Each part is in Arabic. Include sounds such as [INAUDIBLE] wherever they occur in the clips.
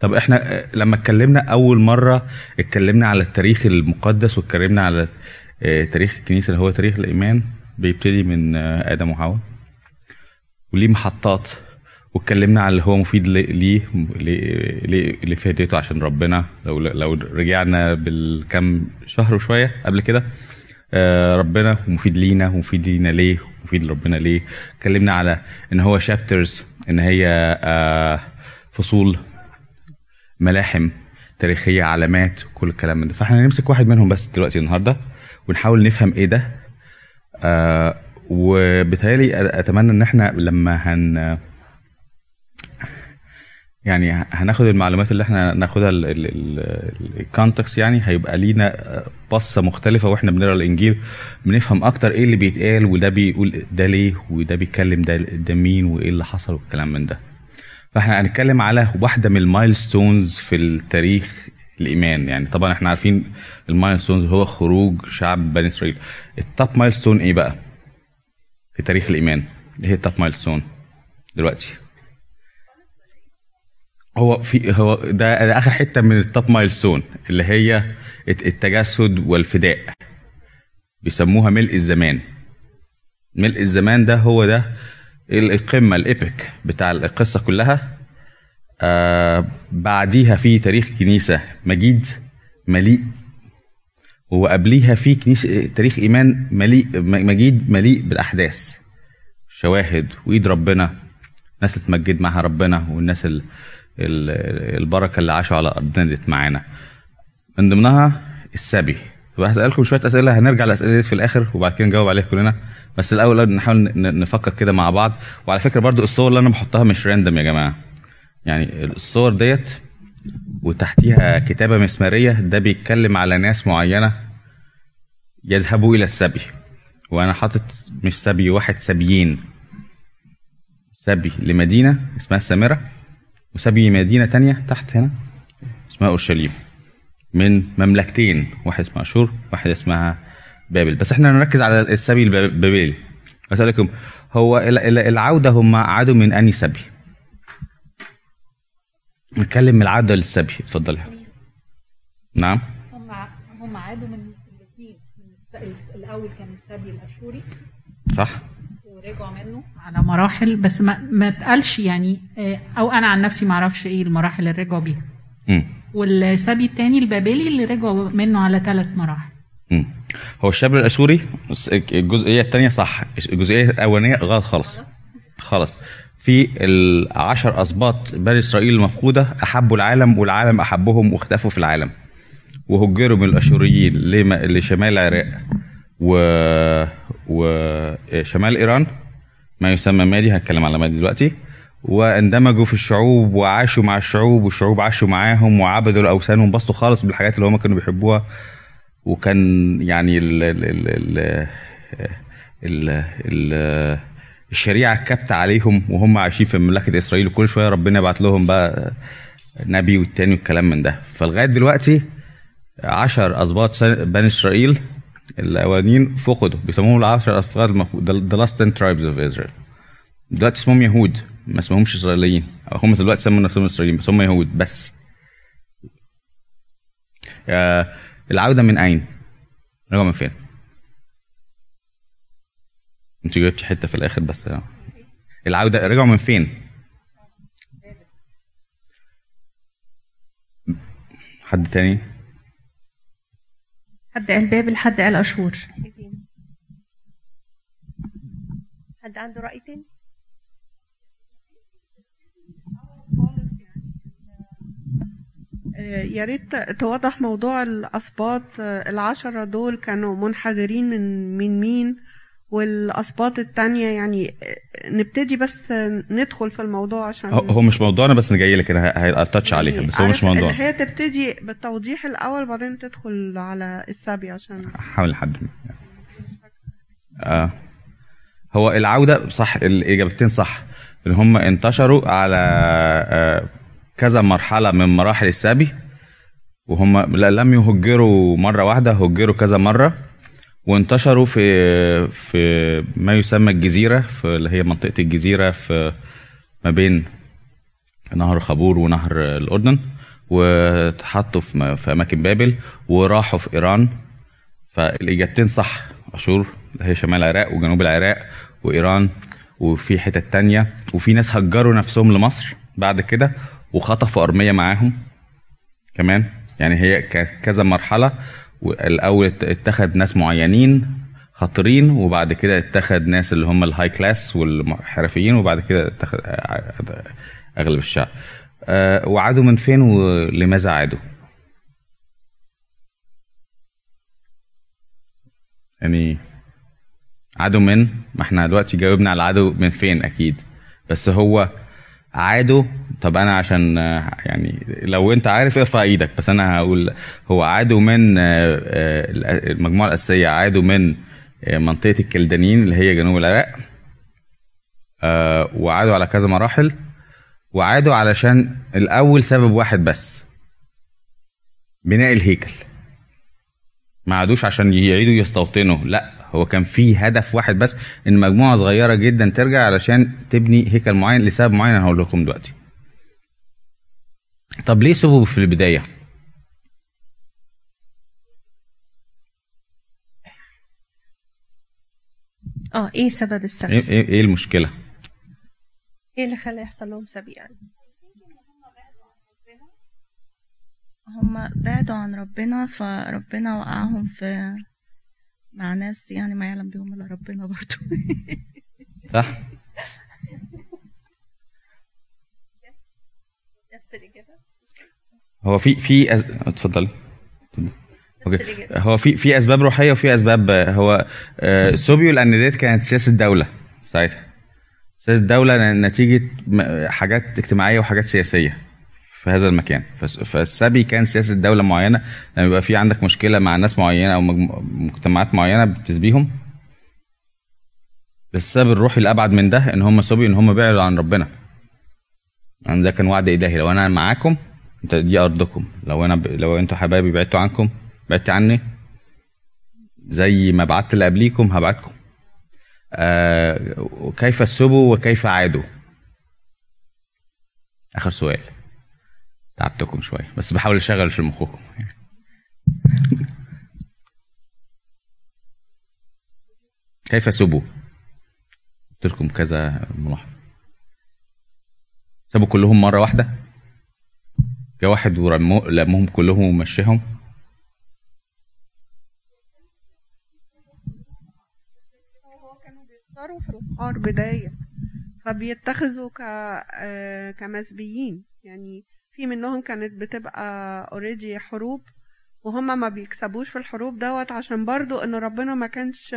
طب إحنا لما اتكلمنا أول مرة اتكلمنا على التاريخ المقدس واتكلمنا على آه، تاريخ الكنيسة اللي هو تاريخ الإيمان بيبتدي من آه، آدم وحواء. وليه محطات واتكلمنا على اللي هو مفيد ليه لفائدته عشان ربنا. لو لو رجعنا بالكم شهر وشوية قبل كده آه، ربنا مفيد لينا ومفيد لينا ليه ومفيد لربنا ليه. اتكلمنا على إن هو شابترز إن هي فصول ملاحم تاريخية علامات كل الكلام ده. فإحنا نمسك واحد منهم بس دلوقتي النهارده ونحاول نفهم إيه ده. آه وبالتالي أتمنى إن إحنا لما هن يعني هناخد المعلومات اللي إحنا ناخدها الكونتكست يعني هيبقى لينا بصة مختلفة وإحنا بنقرأ الإنجيل بنفهم أكتر إيه اللي بيتقال وده بيقول ده ليه وده بيتكلم ده ده مين وإيه اللي حصل والكلام من ده. فاحنا هنتكلم على واحدة من ال milestones في التاريخ الإيمان. يعني طبعا إحنا عارفين ال milestones هو خروج شعب بني إسرائيل. ال top milestone إيه بقى؟ في تاريخ الإيمان. إيه هي ال top milestone دلوقتي؟ هو في هو ده, ده آخر حتة من ال top milestone اللي هي التجسد والفداء. بيسموها ملء الزمان. ملء الزمان ده هو ده القمة الابيك بتاع القصة كلها آه بعديها في تاريخ كنيسة مجيد مليء وقبليها في كنيسة تاريخ إيمان مليء مجيد مليء بالأحداث شواهد وإيد ربنا ناس تمجد معها ربنا والناس ال ال البركة اللي عاشوا على أرضنا ديت معانا. من ضمنها السبي. هسألكم شوية أسئلة هنرجع للأسئلة في الآخر وبعد كده نجاوب عليها كلنا. بس الأول نحاول نفكر كده مع بعض. وعلى فكرة برضو الصور اللي أنا بحطها مش random يا جماعة. يعني الصور ديت وتحتيها كتابة مسمارية ده بيتكلم على ناس معينة يذهبوا إلى السبي. وأنا حاطط مش سبي واحد سبيين. سبي لمدينة اسمها السامره وسبي مدينة تانية تحت هنا اسمها أورشليم. من مملكتين واحد اسمها أشور واحد اسمها بابل. بس إحنا نركز على السبي البابلي أسألكم هو العودة هم عادوا من اني سبي نتكلم من العودة للسبي. اتفضلي نعم. هم هم عادوا من الاثنين. الأول كان السبي الأشوري. صح. ورجعوا منه على مراحل بس ما ما اتقالش يعني آه، أو أنا عن نفسي ما أعرفش إيه المراحل اللي رجعوا بيها. والسبي الثاني البابلي اللي رجعوا منه على ثلاث مراحل. هو الشاب الاشوري الجزئية الثانية صح. الجزئية الأولانية غلط خالص. خالص. في العشر اسباط بني إسرائيل المفقودة أحبوا العالم والعالم أحبهم واختفوا في العالم. وهجروا من الأشوريين لشمال العراق و... وشمال إيران. ما يسمى مادي هتكلم على مادي دلوقتي. واندمجوا في الشعوب وعاشوا مع الشعوب والشعوب عاشوا معاهم وعبدوا الأوثان وانبسطوا خالص بالحاجات اللي هم كانوا بيحبوها. وكان يعني ال ال ال ال ال ال الشريعة كبت عليهم وهم عايشين في مملكة إسرائيل وكل شوية ربنا يبعت لهم بقى نبي والتاني والكلام من ده. فلغاية دلوقتي عشر اسباط بني إسرائيل الأولانيين فقدوا بيسموهم العشر اسباط the last ten tribes of Israel. دلوقتي اسمهم يهود ما اسمهمش إسرائيليين. أو هم دلوقتي سموا نفسهم إسرائيليين بس هم يهود بس. آه العودة من أين؟ رجعوا من فين؟ أنت جبتي حتة في الآخر بس العودة رجعوا من فين؟ حد تاني؟ حد قال بابل حد قال اشور حد عنده رأي تاني؟ يا ريت توضح موضوع الأسباط. آه، العشرة دول كانوا منحدرين من من مين؟ والأسباط التانية يعني آه، نبتدي بس ندخل في الموضوع عشان هو مش موضوعنا بس جاي لك أنا هتاتش عليها بس هو مش موضوع. هي تبتدي بالتوضيح الأول بعدين تدخل على السبي عشان حاول لحد آه. هو العودة صح الإجابتين صح. إن هم انتشروا على آه كذا مرحلة من مراحل السبي وهم لم يهجروا مرة واحدة هجروا كذا مرة وانتشروا في في ما يسمى الجزيرة في اللي هي منطقة الجزيرة في ما بين نهر خابور ونهر الأردن واتحطوا في في أماكن بابل وراحوا في إيران. فالإجابتين صح أشور اللي هي شمال العراق وجنوب العراق وإيران وفي حتت تانية وفي ناس هجروا نفسهم لمصر بعد كده وخطفوا أرمية معاهم كمان. يعني هي كذا مرحلة الأول ات- اتخذ ناس معينين خطرين وبعد كده اتخذ ناس اللي هم ال high class والحرفيين وبعد كده اتخذ أغلب الشعب. آه، وعادوا من فين ولماذا عادوا؟ يعني عادوا من ما إحنا دلوقتي جاوبنا على عادوا من فين أكيد. بس هو عادوا طب أنا عشان يعني لو أنت عارف ارفع إيدك بس أنا هقول هو عادوا من آه، آه، المجموعة الأساسية عادوا من آه، منطقة الكلدانيين اللي هي جنوب العراق. وعادوا على كذا مراحل. وعادوا علشان الأول سبب واحد بس بناء الهيكل. ما عادوش عشان يعيدوا يستوطنوا لأ. هو كان في هدف واحد بس إن مجموعة صغيرة جدا ترجع علشان تبني هيكل معين لسبب معين أنا هقول لكم دلوقتي طب ليه سبوا في البداية آه إيه سبب السبي؟ إيه, إيه, إيه المشكلة إيه اللي خلى يحصل لهم سبي يعني؟ هم بعدوا عن ربنا فربنا وقعهم في مع ناس يعني ما يعلم بهم إلا ربنا برضو. [LAUGHS] صح. نفس الإجابة. هو في في أز... اتفضلي. الإجابة. هو في في أسباب روحية وفي أسباب هو آه، سبيوا لأن ديت كانت سياسة دولة ساعتها. سياسة دولة نتيجة حاجات اجتماعية وحاجات سياسية. في هذا المكان. فالسبي كان سياسة دولة معينة لما يبقى في عندك مشكلة مع ناس معينة أو مجتمعات معينة بتسبيهم السبب الروحي الأبعد من ده إن هم سبيوا إن هم بعدوا عن ربنا. يعني ده كان وعد إلهي. لو أنا معاكم أنت دي أرضكم. لو أنا ب... لو أنتوا حبايبي بعدتوا عنكم بعدت عني زي ما بعت اللي قبليكم هبعتكم. آه وكيف سبوا وكيف عادوا؟ آخر سؤال. تعبتكم شوية بس بحاول أشغل في مخكم كيف سبوا؟ قلت لكم كذا ملاحظه سابوا كلهم مرة واحدة؟ جه واحد ورمو لمهم كلهم ومشيهم؟ بيخسروا في الحوار بداية فبيتخذوا ك آه، كمسبيين يعني في منهم كانت بتبقى already حروب وهم ما بيكسبوش في الحروب دوت عشان برضو إن ربنا ما كانش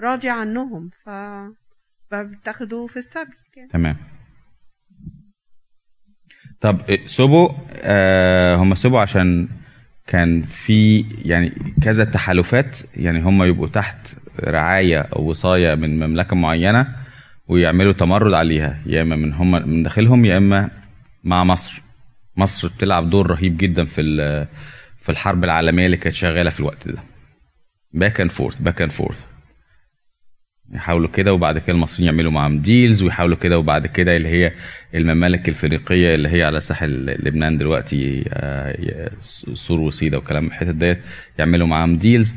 راضي عنهم ف في السبي. تمام طب سوبو آه هم سوبو عشان كان في يعني كذا تحالفات يعني هم يبقوا تحت رعاية أو وصاية من مملكة معينة ويعملوا تمرد عليها يا إما من هم من داخلهم يا إما مع مصر مصر بتلعب دور رهيب جدا في في الحرب العالمية اللي كانت شغالة في الوقت ده. back and forth back and forth يحاولوا كده وبعد كده المصريين يعملوا معاهم deals ويحاولوا كده وبعد كده اللي هي الممالك الفينيقيه اللي هي على ساحل لبنان دلوقتي آه، صور وصيدا وكلام الحتت ديت يعملوا معاهم deals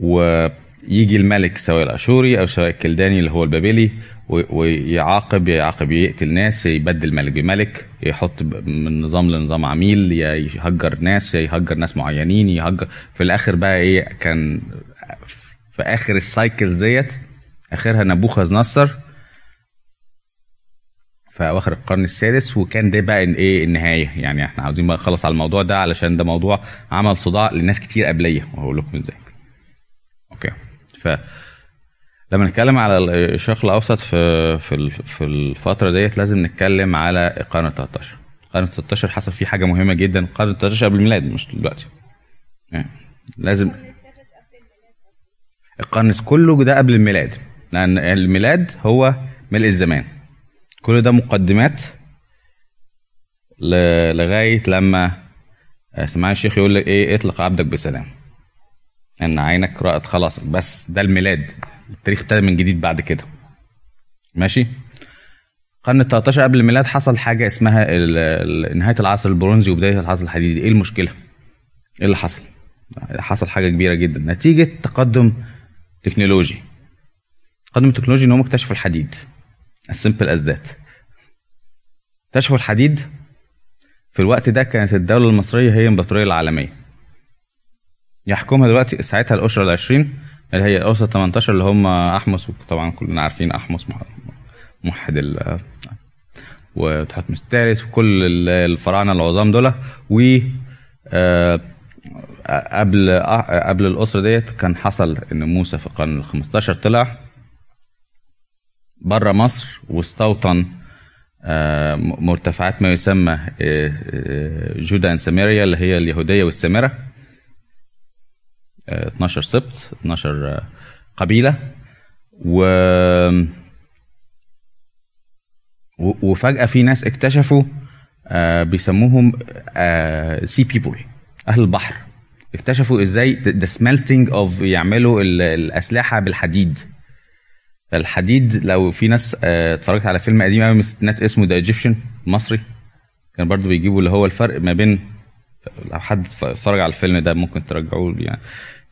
ويجي الملك سواء الأشوري أو سواء الكلداني اللي هو البابلي ويعاقب يعاقب يقتل ناس يبدل ملك بملك يحط من نظام لنظام عميل يهجر ناس يهجر ناس معينين يهجر. في الآخر بقى إيه كان في آخر ال cycle ديت آخرها نبوخذ نصر في أواخر القرن السادس وكان ده بقى إيه النهاية. يعني إحنا عاوزين بقى نخلص على الموضوع ده علشان ده موضوع عمل صداع لناس كتير قبلية. وهقول لكم إزاي. أوكي. ف لما نتكلم على الشرق الأوسط في في ال- في الفترة ديت لازم نتكلم على القرن 13 القرن 13 حصل فيه حاجة مهمة جدا. القرن 13 قبل الميلاد مش دلوقتي. يعني لازم القرن كله ده قبل الميلاد. لأن الميلاد هو ملء الزمان. كل ده مقدمات لغاية لما آه، سمعنا الشيخ يقول لك إيه اطلق عبدك بسلام. إن عينك رأت خلاص. بس ده الميلاد. التاريخ ابتدى من جديد بعد كده. ماشي؟ القرن ال 13 قبل الميلاد حصل حاجة اسمها نهاية العصر البرونزي وبداية العصر الحديدي. إيه المشكلة؟ إيه اللي حصل؟ حصل حاجة كبيرة جدا. نتيجة تقدم تكنولوجي. تقدم التكنولوجي إن هم اكتشفوا الحديد. Simple as that. اكتشفوا الحديد في الوقت ده كانت الدولة المصرية هي الإمبراطورية العالمية. يحكمها دلوقتي ساعتها الأسرة العشرين اللي هي الأسرة 18 اللي هم أحمس وطبعا كلنا عارفين أحمس موحد ال وتحتمس الثالث وكل ال- الفراعنة العظام دول. و آه، قبل قبل الأسرة ديت كان حصل إن موسى في القرن ال 15 طلع بره مصر واستوطن آه، مرتفعات ما يسمى آه، Judea Samaria اللي هي اليهودية والسامرة. آه، 12 سبط 12 آه، قبيلة. و وفجأة في ناس اكتشفوا آه، بيسموهم sea people أهل البحر. اكتشفوا إزاي the smelting of يعملوا ال- الأسلحة بالحديد. الحديد لو في ناس آه، اتفرجت على فيلم قديم قوي من الستينات اسمه The Egyptian مصري. كان برضو بيجيبوا اللي هو الفرق ما بين لو حد اتفرج على الفيلم ده ممكن ترجعوا له يعني.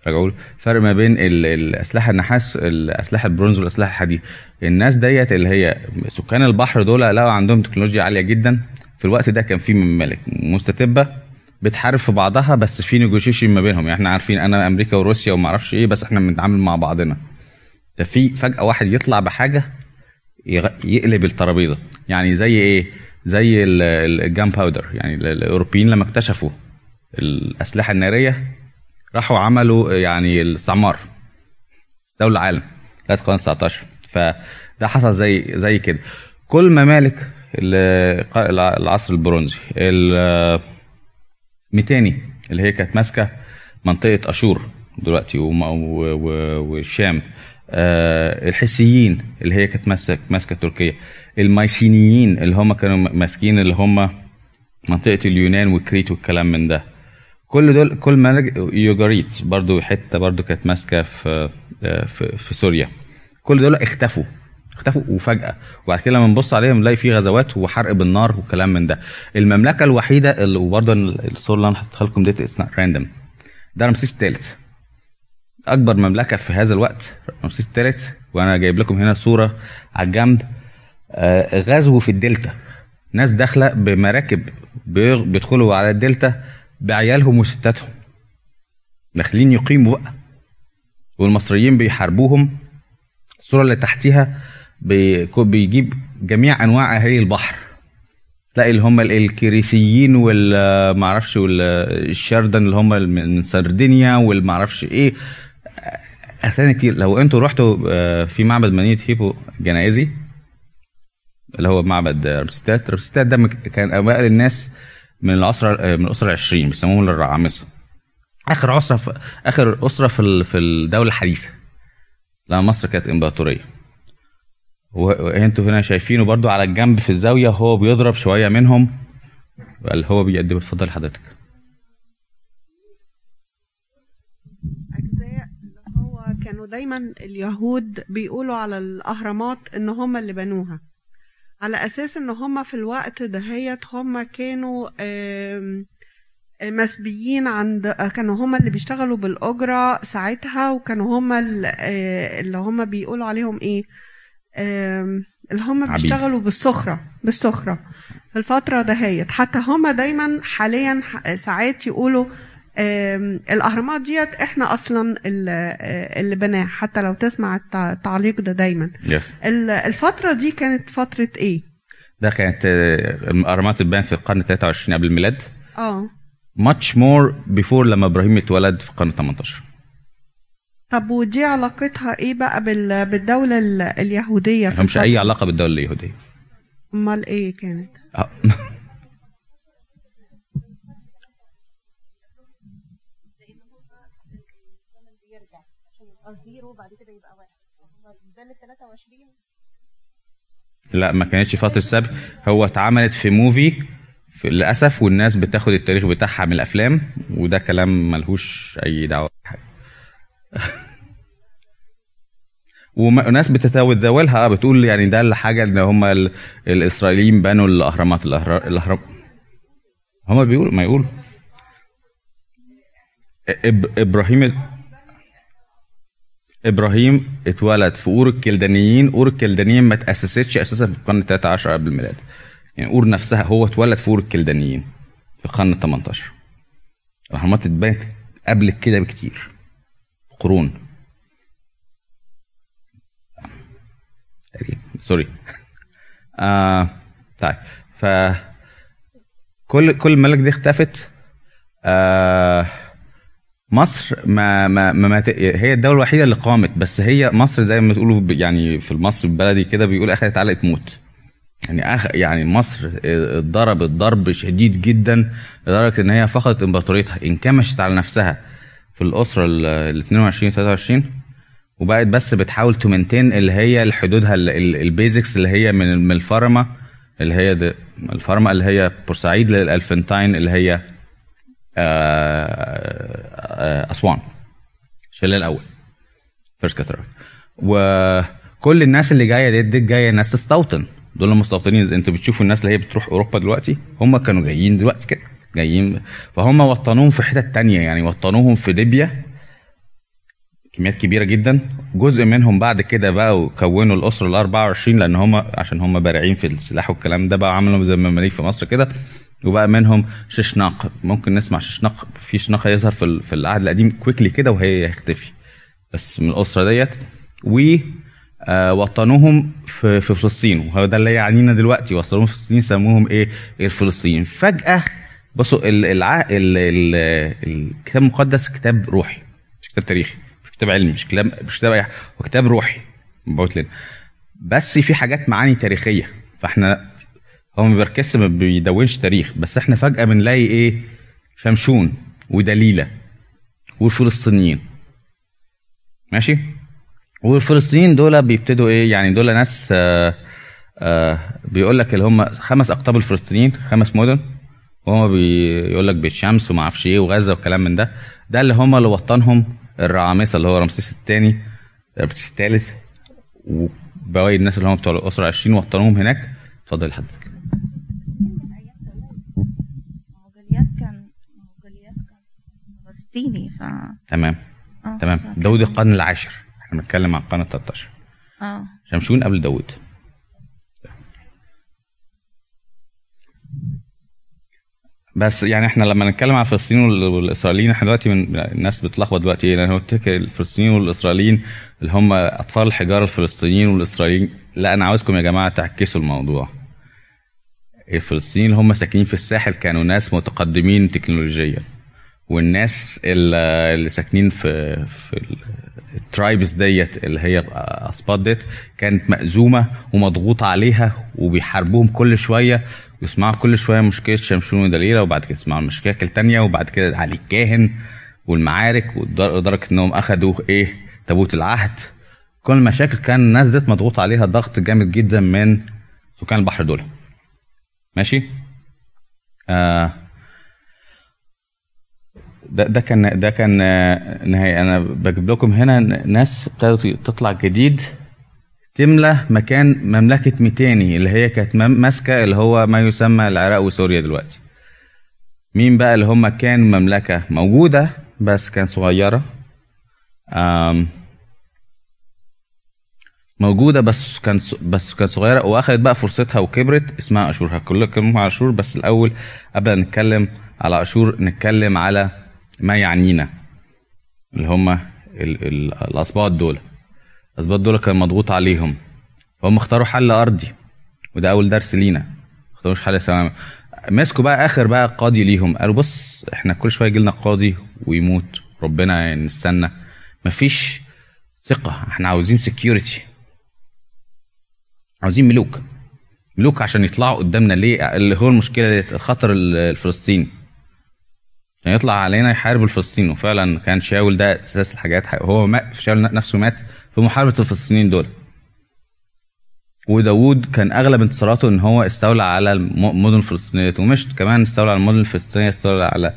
ترجعوا له فرق ما بين ال- الاسلحه النحاس الاسلحه البرونز والأسلحة الحديد. الناس ديت اللي هي سكان البحر دول لقوا عندهم تكنولوجيا عالية جدا. في الوقت ده كان في ممالك مستتبة بتحارب في بعضها بس في نيجوشيشن ما بينهم. يعني إحنا عارفين أنا أمريكا وروسيا وما أعرفش إيه بس إحنا بنتعامل مع بعضنا. ده في فجأة واحد يطلع بحاجة يغ- يقلب الترابيزة. يعني زي إيه؟ زي ال gunpowder يعني ال- الأوروبيين لما اكتشفوا الأسلحة النارية راحوا عملوا يعني الاستعمار استولوا العالم لغاية القرن 19 فده حصل زي زي كده. كل ممالك العصر البرونزي ال- ميتاني اللي هي كانت ماسكة منطقة أشور دلوقتي والشام آه، الحسيين اللي هي كانت ماسكه ماسكة تركيا المايسينيين اللي هم كانوا ماسكين اللي هم منطقة اليونان وكريت والكلام من ده. كل دول كل ملك يوجاريت برضو حتة برضو كانت ماسكة في آه، في, في سوريا. كل دول اختفوا اختفوا وفجأة. وبعد كده لما نبص عليهم نلاقي في غزوات وحرق بالنار وكلام من ده. المملكة الوحيدة اللي وبرضه الصورة اللي أنا حطيتها لكم ديت اسمها random ده رمسيس الثالث أكبر مملكة في هذا الوقت رمسيس الثالث وأنا جايب لكم هنا صورة على الجنب. آه، غزو في الدلتا. ناس داخلة بمراكب بيدخلوا على الدلتا. بعيالهم وستاتهم. داخلين يقيموا بقى. والمصريين بيحاربوهم. الصورة اللي تحتيها بيجيب جميع أنواع أهالي البحر. تلاقي اللي هم ال- الكريسيين وال معرفش والشاردن اللي هم من سردينيا والمعرفش إيه. اسامي كتير. لو أنتوا رحتوا آه، في معبد مدينة هيبو جنايزي اللي هو معبد رمسيتات رمسيتات ده كان أوائل الناس من العصر آه، من الأسرة العشرين بيسموهم الرعامسة. آخر عصر في آخر أسرة في في الدولة الحديثة لما مصر كانت إمبراطورية. وأنتوا هنا شايفينه برضو على الجنب في الزاوية هو بيضرب شوية منهم. اللي هو بيقدم اتفضل حضرتك كانوا دايما اليهود بيقولوا على الأهرامات إن هم اللي بنوها. على أساس إن هم في الوقت دهيت هم كانوا مسبيين عند كانوا هم اللي بيشتغلوا بالأجرة ساعتها وكانوا هم آه، اللي هم بيقولوا عليهم آم، اللي هم. بيشتغلوا بالسخرة بالسخرة في الفترة دهيت حتى هم دايما حاليا ساعات يقولوا آم، الأهرامات ديت إحنا أصلا ال- آه، اللي بناها حتى لو تسمع التع- التعليق ده دايما. yes ال- الفترة دي كانت فترة إيه؟ ده كانت آه، الأهرامات اتبنت في القرن 23 قبل الميلاد. آه. much more before لما إبراهيم اتولد في القرن 18 طب ودي علاقتها إيه بقى بال- بالدولة ال- اليهودية ما في لهمش أي؟ علاقة بالدولة اليهودية. أمال إيه كانت؟ [LAUGHS] آه. لا ما كانتش فترة سبي هو اتعملت في موفي في للأسف والناس بتاخد التاريخ بتاعها من الأفلام وده كلام ملهوش دعوة بحاجة. [LAUGHS] وناس بتتداولها بتقول يعني ده الحاجة ان هم ال- الإسرائيليين بنوا الأهرامات الأهرام. هم بيقولوا ما يقولوا. إب... إبراهيم إبراهيم اتولد في أور الكلدانيين. أور الكلدانيين ما تأسستش أساسا في القرن 13 قبل الميلاد. يعني أور نفسها هو اتولد في أور الكلدانيين في القرن 18 الأهرامات اتبنت قبل كده بكتير. قرون. sorry. [LAUGHS] آه طيب. ف كل كل الممالك دي اختفت. آه مصر ما ما ما, ما هي الدولة الوحيدة اللي قامت بس هي مصر زي ما تقولوا يعني في المصري البلدي كده بيقول خدت علقة موت. يعني أخ يعني مصر اتضربت ضرب شديد جدا لدرجة إن هي فقدت إمبراطوريتها. انكمشت على نفسها في الأسرة ال 22 23 وبقت بس بتحاول تـ maintain اللي هي حدودها ال basics اللي هي من الفرما اللي هي الفرما اللي هي بورسعيد لل Elephantine اللي هي أسوان. الشلال الأول. first cataract وكل الناس اللي جاية دي, دي جاية ناس تستوطن. دول المستوطنين أنتوا بتشوفوا الناس اللي هي بتروح أوروبا دلوقتي هم كانوا جايين دلوقتي كده جايين. فهم وطنوهم في حتت تانية يعني وطنوهم في ليبيا. كميات كبيرة جدا. جزء منهم بعد كده بقى كونوا الأسرة ال 24 لأن هم عشان هم بارعين في السلاح والكلام ده بقى عملوا زي المماليك في مصر كده. وبقى منهم ششناق. ممكن نسمع ششناق. في شناق هيظهر في في العهد القديم كويكلي كده وهي هيختفي بس من الأسرة ديت. و آه، وطنوهم في في فلسطين. وهو ده اللي يعنينا دلوقتي. وصلوهم فلسطين سموهم إيه؟ الفلسطينيين فجأة بصوا ال-. ال... ال... الكتاب المقدس كتاب روحي. مش كتاب تاريخي. مش كتاب علمي. مش كتاب مش كتاب حاجة، هو كتاب روحي. بس في حاجات معاني تاريخية. فإحنا هو ما بيركزش ما بيدونش تاريخ بس إحنا فجأة بنلاقي إيه؟ شمشون ودليلة والفلسطينيين. ماشي؟ والفلسطينيين دول بيبتدوا إيه؟ يعني دول ناس آه آه بيقول لك اللي هم خمس أقطاب الفلسطينيين خمس مدن وهم بيقول لك بيت شمس وما أعرفش إيه وغزة وكلام من ده. ده اللي هم اللي وطنهم الرعامسه اللي هو رمسيس الثاني رمسيس الثالث وبواقي الناس اللي هم بتوع الأسرة 20 وطنوهم هناك. اتفضل حضرتك ما هو جوليات كان ما هو جوليات فلسطيني ف تمام. آه تمام. داود القرن العاشر. إحنا بنتكلم عن القرن ال 13 آه. شمشون قبل داود بس يعني إحنا لما نتكلم عن الفلسطينيين وال- والإسرائيليين إحنا دلوقتي من الناس بتلخبط دلوقتي. إيه لأن هو الفلسطينيين والإسرائيليين اللي هم أطفال الحجارة الفلسطينيين والإسرائيليين. لا أنا عاوزكم يا جماعة تعكسوا الموضوع. الفلسطينيين اللي هم ساكنين في الساحل كانوا ناس متقدمين تكنولوجيا. والناس اللي ساكنين في في ال- الترايبس ديت اللي هي اسباط ديت كانت مأزومة ومضغوط عليها وبيحاربوهم كل شوية ويسمعوا كل شوية مشكلة شمشون ودليلة وبعد كده يسمعوا المشاكل تانية وبعد كده علي الكاهن والمعارك لدرجه إنهم اخذوا إيه تابوت العهد. كل المشاكل كان الناس ديت مضغوط عليها ضغط جامد جدا من سكان البحر دول. ماشي؟ آه ده ده كان ده كان آه، نهاية أنا بجيب لكم هنا ناس ابتدت تطلع جديد. تملى مكان مملكة ميتاني اللي هي كانت ماسكة اللي هو ما يسمى العراق وسوريا دلوقتي. مين بقى اللي هم كان مملكة موجودة بس كان صغيرة؟ آم موجودة بس كان بس كان صغيرة واخدت بقى فرصتها وكبرت. اسمها أشور هقول لكم على أشور بس الأول قبل نتكلم على أشور نتكلم على ما يعنينا اللي هم ال- ال- دول. الاسباط دول كان مضغوط عليهم. فهم اختاروا حل أرضي وده أول درس لينا. ما اختاروش حل سلامي مسكوا بقى آخر بقى قاضي ليهم. قالوا بص إحنا كل شوية يجي لنا قاضي ويموت. ربنا نستنى. مفيش ثقة. إحنا عاوزين سكيورتي عاوزين ملوك. ملوك عشان يطلعوا قدامنا. ليه؟ اللي هو المشكلة الخطر ال- الفلسطيني عشان يطلع علينا يحارب الفلسطينيين. وفعلا كان شاول ده أساس الحاجات. هو مات شاول نفسه مات في محاربة الفلسطينيين دول. وداوود كان أغلب انتصاراته إن هو استولى على المدن الفلسطينية. ومش كمان استولى على المدن الفلسطينية استولى على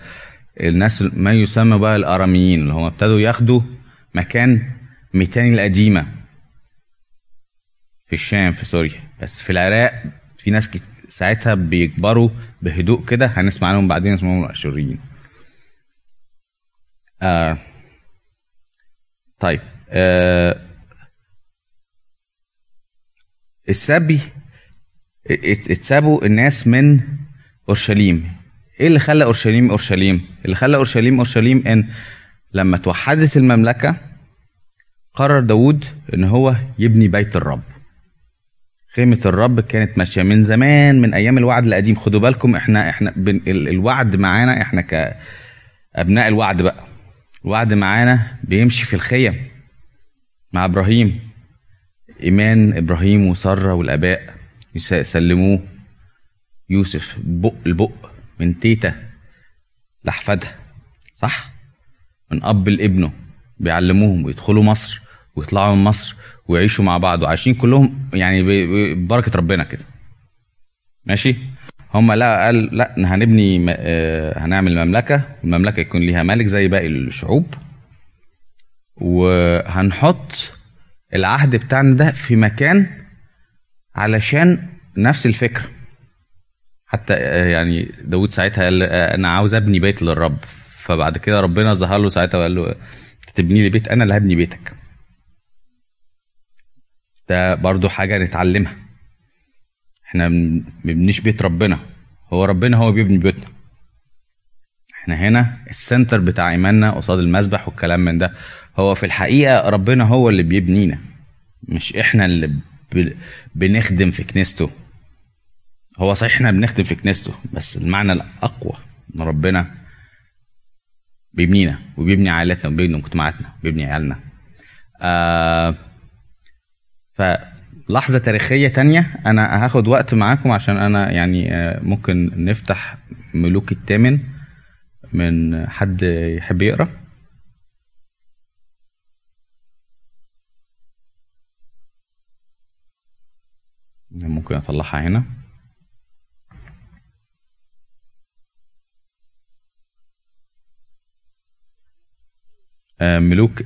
الناس ما يسمى بقى الأراميين اللي هم ابتدوا ياخدوا مكان ميتاني القديمة في الشام في سوريا. بس في العراق في ناس ساعتها بيكبروا بهدوء كده. هنسمع عنهم بعدين اسمهم الأشوريين. آه. طيب آه. السبي ات- اتسابوا الناس من أورشليم. إيه اللي خلى أورشليم أورشليم؟ اللي خلى أورشليم أورشليم إن لما توحدت المملكة قرر داود إن هو يبني بيت الرب. خيمة الرب كانت ماشية من زمان من أيام الوعد القديم. خدوا بالكم إحنا إحنا الوعد معانا إحنا كأبناء الوعد بقى. الوعد معانا بيمشي في الخيم مع إبراهيم. إيمان إبراهيم وسارة والآباء يس- سلموه. يوسف بق البق من تيتا لأحفادها صح؟ من أب لابنه بيعلموهم ويدخلوا مصر ويطلعوا من مصر ويعيشوا مع بعض وعايشين كلهم يعني ببركة ربنا كده. ماشي؟ هم لا قال لا هنبني آه، هنعمل مملكة والمملكه يكون ليها ملك زي باقي الشعوب. وهنحط العهد بتاعنا ده في مكان علشان نفس الفكرة حتى آه، يعني داود ساعتها قال آه، أنا عاوز أبني بيت للرب. فبعد كده ربنا ظهر له ساعتها وقال له "أنت تبني لي بيت أنا اللي هبني بيتك. ده برضو حاجة نتعلمها. إحنا ما بنبنيش بيت ربنا. هو ربنا هو بيبني بيوتنا. إحنا هنا السنتر بتاع ايماننا قصاد المسبح والكلام من ده. هو في الحقيقة ربنا هو اللي بيبنينا. مش إحنا اللي. بنخدم في كنيسته. هو صحيح إحنا بنخدم في كنيسته بس المعنى الأقوى إن ربنا بيبنينا وبيبني عائلتنا وبيبني مجتمعاتنا وبيبني عيالنا. آه فلحظة تاريخية تانية. أنا هاخد وقت معاكم عشان أنا يعني آه ممكن نفتح ملوك الثامن من حد يحب يقرأ. ممكن أطلعها هنا. آه ملوك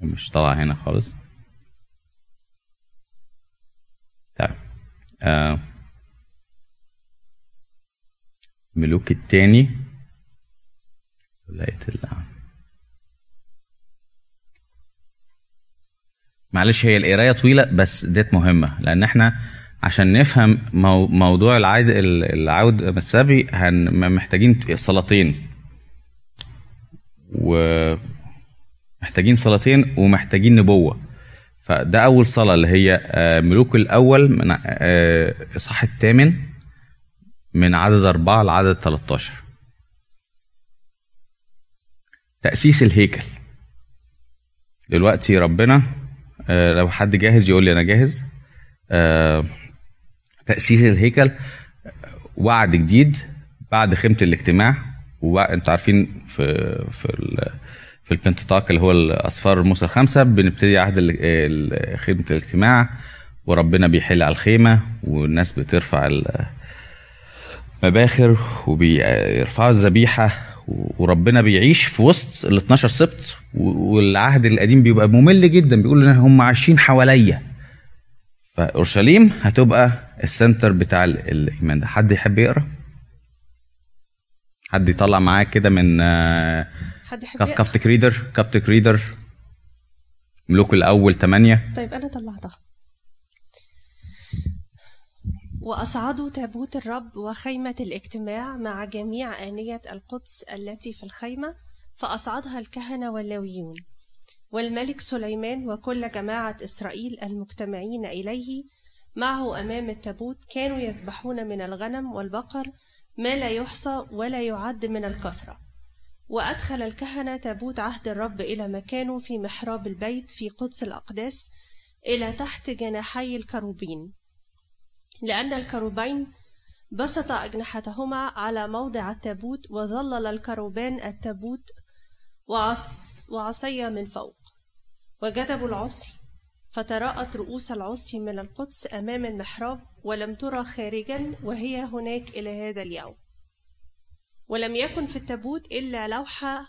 مش طالعة هنا خالص. طيب آه ملوك التاني. ولاية الله معلش هي القراية طويلة بس ديت مهمة لأن إحنا عشان نفهم مو موضوع العود العود السبي محتاجين صلاتين ومحتاجين صلاتين ومحتاجين نبوة. فده أول صلاة اللي هي آه، ملوك الأول من آه، إصحاح الثامن من عدد أربعة لعدد 13 تأسيس الهيكل. دلوقتي ربنا آه، لو حد جاهز يقول لي أنا جاهز. تأسيس الهيكل وعد جديد بعد خيمة الاجتماع. وانتوا عارفين في في في البنتطاق اللي هو الأصفار موسى الخمسة بنبتدي عهد خيمه الاجتماع وربنا بيحل على الخيمة والناس بترفع المباخر وبيرفعوا الذبيحة وربنا بيعيش في وسط ال 12 سبط والعهد القديم بيبقى ممل جدا بيقول إن هم عايشين حواليا. فأورشليم هتبقى ال center بتاع ال- الإيمان ده. حد يحب يقرأ؟ حد يطلع معاه كده من آه، حد يحب؟ Coptic reader Coptic reader. ملوك الأول ثمانية طيب أنا طلعتها. وأصعدوا تابوت الرب وخيمة الاجتماع مع جميع آنية القدس التي في الخيمة فأصعدها الكهنة واللاويون. والملك سليمان وكل جماعة إسرائيل المجتمعين إليه معه أمام التابوت كانوا يذبحون من الغنم والبقر ما لا يحصى ولا يعد من الكثرة. وأدخل الكهنة تابوت عهد الرب إلى مكانه في محراب البيت في قدس الأقداس إلى تحت جناحي الكروبين. لأن الكروبين بسط أجنحتهما على موضع التابوت وظلل الكروبان التابوت وعص وعصي من فوق. وجذبوا العصي فتراءت رؤوس العصي من القدس أمام المحراب ولم ترى خارجا وهي هناك إلى هذا اليوم. ولم يكن في التابوت إلا لوحة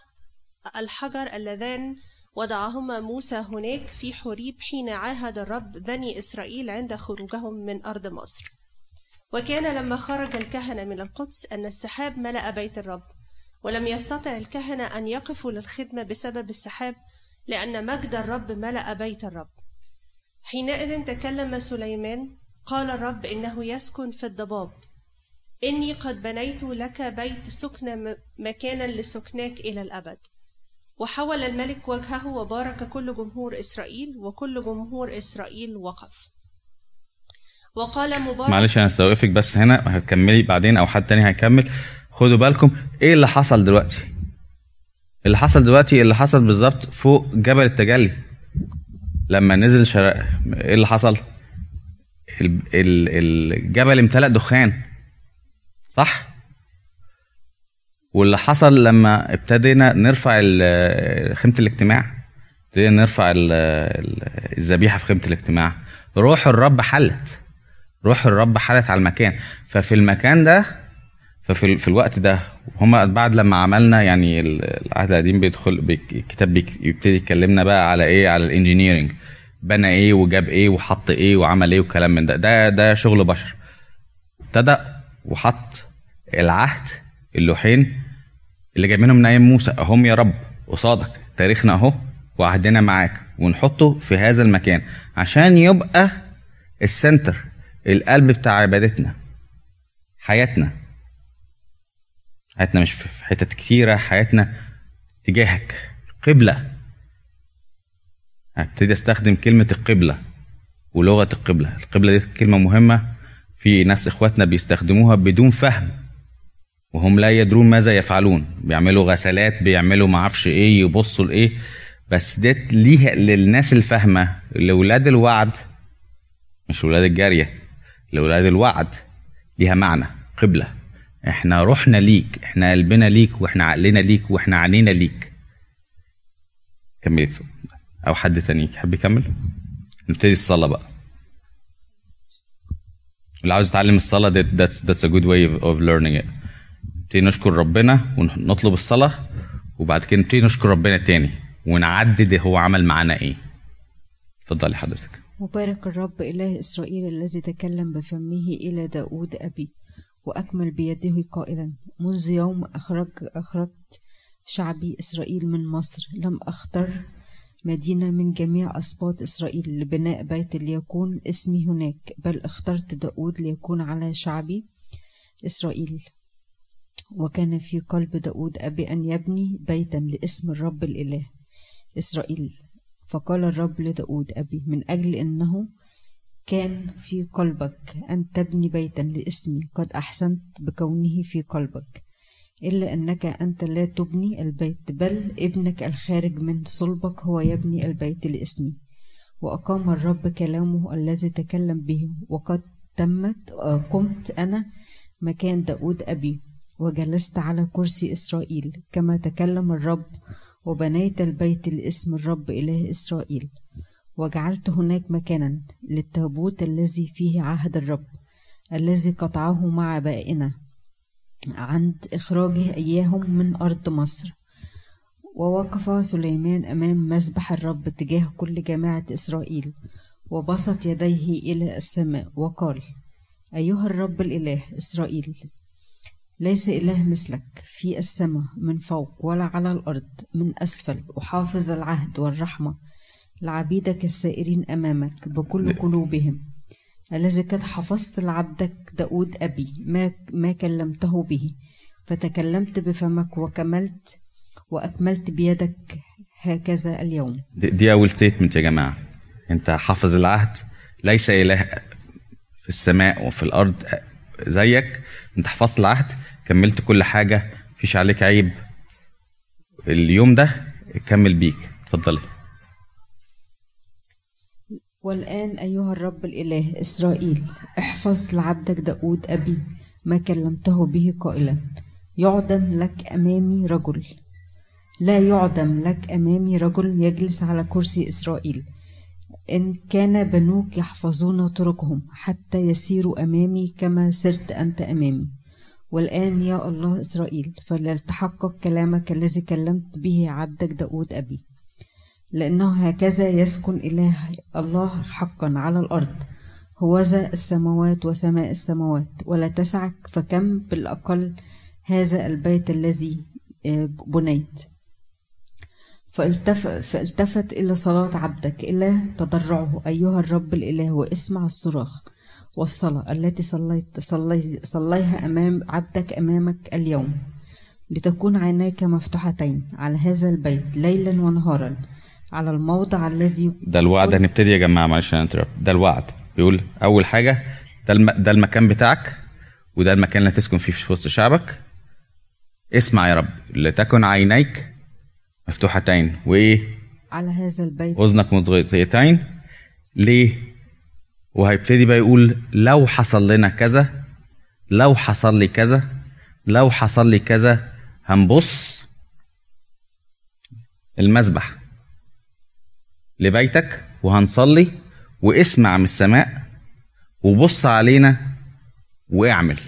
الحجر اللذان وضعهما موسى هناك في حريب حين عاهد الرب بني إسرائيل عند خروجهم من أرض مصر. وكان لما خرج الكهنة من القدس أن السحاب ملأ بيت الرب ولم يستطع الكهنة أن يقفوا للخدمة بسبب السحاب لأن مجد الرب ملأ بيت الرب. حينئذ تكلم سليمان قال الرب إنه يسكن في الضباب. إني قد بنيت لك بيت سكن مكانا لسكناك إلى الأبد. وحول الملك وجهه وبارك كل جمهور إسرائيل وكل جمهور إسرائيل وقف. وقال مبارك معلش أنا استوقفك بس هنا هتكملي بعدين أو حد تاني هيكمل. خدوا بالكم إيه اللي حصل دلوقتي؟ اللي حصل دلوقتي اللي حصل بالظبط فوق جبل التجلي. لما نزل شرق إيه اللي حصل؟ ال- ال- الجبل امتلأ دخان. صح؟ واللي حصل لما ابتدينا نرفع خيمة الاجتماع ابتدينا نرفع ال- ال- الذبيحة في خيمة الاجتماع روح الرب حلت روح الرب حلت على المكان. ففي المكان ده ففي في الوقت ده هما بعد لما عملنا يعني ال- العهد القديم بيدخل الكتاب بيك- يبتدي يكلمنا بقى على إيه؟ على الانجينيرنج بنى إيه؟ وجاب إيه؟ وحط إيه؟ وعمل إيه؟ وكلام من ده. ده ده شغل بشر. ابتدى وحط العهد اللوحين اللي جايبينهم من أيام موسى. أهم يا رب قصادك تاريخنا أهو وعهدنا معاك ونحطه في هذا المكان عشان يبقى السنتر القلب بتاع عبادتنا حياتنا. حياتنا مش في حتت كتيرة حياتنا تجاهك. قبلة. هبتدي أستخدم كلمة القبلة ولغة القبلة. القبلة دي كلمة مهمة في ناس إخواتنا بيستخدموها بدون فهم. وهم لا يدرون ماذا يفعلون. بيعملوا غسلات بيعملوا معرفش إيه يبصوا لإيه. بس ديت ليها للناس الفاهمة لولاد الوعد مش ولاد الجارية لولاد الوعد. ليها معنى قبلة. إحنا روحنا ليك إحنا قلبنا ليك وإحنا عقلنا ليك وإحنا عينينا ليك. اتفضل. أو حد تاني يحب يكمل؟ نبتدي الصلاة بقى. اللي عاوز يتعلم الصلاة ده that's, that's a good way of learning it. نبتدي نشكر ربنا ونطلب الصلاة وبعد كده نبتدي نشكر ربنا تاني ونعدد هو عمل معانا إيه. اتفضلي حضرتك. مبارك الرب إله إسرائيل الذي تكلم بفمه إلى داود أبي وأكمل بيده قائلا منذ يوم أخرج أخرجت شعبي إسرائيل من مصر لم أختر مدينة من جميع أسباط إسرائيل لبناء بيت ليكون اسمي هناك بل اخترت داود ليكون على شعبي إسرائيل. وكان في قلب داود أبي أن يبني بيتا لاسم الرب الإله إسرائيل. فقال الرب لداود أبي من أجل أنه كان في قلبك أن تبني بيتا لاسمي قد أحسنت بكونه في قلبك إلا أنك أنت لا تبني البيت بل ابنك الخارج من صلبك هو يبني البيت لاسمي. وأقام الرب كلامه الذي تكلم به وقد تمت آه، قمت أنا مكان داود أبي. وجلست على كرسي إسرائيل كما تكلم الرب وبنيت البيت لاسم الرب إله إسرائيل. وجعلت هناك مكانا للتابوت الذي فيه عهد الرب الذي قطعه مع آبائنا عند إخراجه إياهم من أرض مصر. ووقف سليمان أمام مسبح الرب تجاه كل جماعة إسرائيل وبسط يديه إلى السماء وقال أيها الرب الإله إسرائيل ليس إله مثلك في السماء من فوق ولا على الأرض من أسفل وحافظ العهد والرحمة لعبيدك السائرين أمامك بكل قلوبهم. الذي قد حفظت لعبدك داود أبي ما, ما كلمته به. فتكلمت بفمك وكملت وأكملت بيدك هكذا اليوم. دي, دي أول ستيتمنت يا جماعة. أنت حافظ العهد ليس إله في السماء وفي الأرض زيك انت حفظت العهد كملت كل حاجة مفيش عليك عيب. اليوم ده كمل بيك. اتفضلي. والآن أيها الرب الإله إسرائيل احفظ لعبدك داود أبي ما كلمته به قائلا يعدم لك أمامي رجل. لا يعدم لك أمامي رجل يجلس على كرسي إسرائيل. إن كان بنوك يحفظون طرقهم حتى يسيروا أمامي كما سرت أنت أمامي. والآن يا الله إسرائيل فليتحقق كلامك الذي كلمت به عبدك داود أبي. لأنه هكذا يسكن إله الله حقا على الأرض. هوذا السماوات وسماء السماوات. ولا تسعك فكم بالأقل هذا البيت الذي آه، بنيت. فالتف... فالتفت إلى صلاة عبدك. إلى تضرعه. أيها الرب الإله واسمع الصراخ والصلاة التي صليت صلي... صليها أمام عبدك أمامك اليوم. لتكون عيناك مفتوحتين على هذا البيت ليلا ونهارا على الموضع الذي ده الوعد هنبتدي يا جماعة معلش. ده الوعد. بيقول أول حاجة ده الم... ده المكان بتاعك وده المكان اللي هتسكن فيه في وسط شعبك. اسمع يا رب لتكن عينيك مفتوحتين وايه على هذا البيت. اذنك متغطيتين ليه؟ وهيبتدي بقى يقول لو حصل لنا كذا لو حصل لي كذا لو حصل لي كذا هنبص المسبح لبيتك وهنصلي واسمع من السماء وبص علينا واعمل.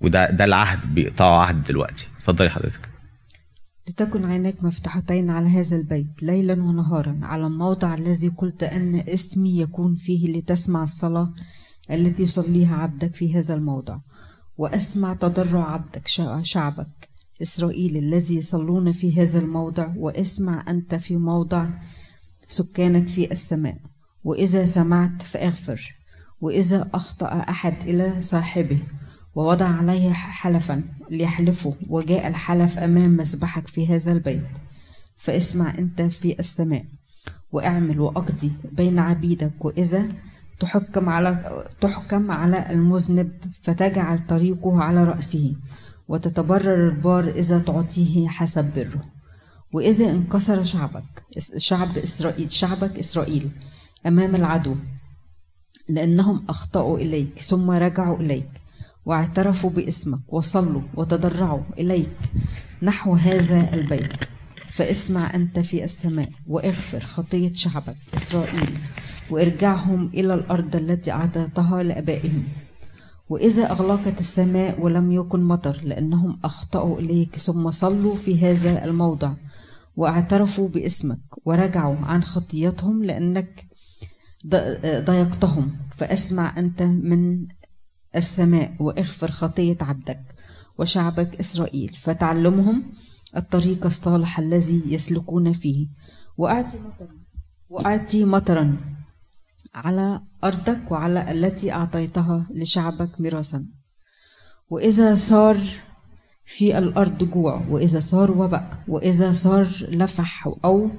وده ده العهد بيقطعوا عهد دلوقتي. اتفضلي حضرتك. لتكن عيناك مفتوحتين على هذا البيت ليلا ونهارا على الموضع الذي قلت أن اسمي يكون فيه لتسمع الصلاة التي يصليها عبدك في هذا الموضع. وأسمع تضرع عبدك شع- شعبك إسرائيل الذي يصلون في هذا الموضع واسمع أنت في موضع سكانك في السماء. وإذا سمعت فاغفر وإذا أخطأ أحد إلى صاحبه. ووضع عليه حلفا ليحلفه وجاء الحلف أمام مسبحك في هذا البيت. فاسمع أنت في السماء وأعمل وأقضي بين عبيدك وإذا تحكم على تحكم على المذنب فتجعل طريقه على رأسه وتتبرر البار إذا تعطيه حسب بره. وإذا انكسر شعبك شعب إسرائيل شعبك إسرائيل أمام العدو لأنهم أخطأوا إليك ثم رجعوا إليك. واعترفوا باسمك وصلوا وتضرعوا إليك نحو هذا البيت. فاسمع أنت في السماء واغفر خطية شعبك إسرائيل وارجعهم إلى الأرض التي أعطيتها لآبائهم. وإذا أغلقت السماء ولم يكن مطر لأنهم أخطأوا إليك ثم صلوا في هذا الموضع واعترفوا باسمك ورجعوا عن خطيتهم لأنك ضايقتهم فاسمع أنت من السماء وإغفر خطية عبدك وشعبك إسرائيل فتعلمهم الطريق الصالح الذي يسلكون فيه. وأعطي مطرا وأعطي مطرا على أرضك وعلى التي أعطيتها لشعبك ميراثا. وإذا صار في الأرض جوع وإذا صار وباء وإذا صار لفح أو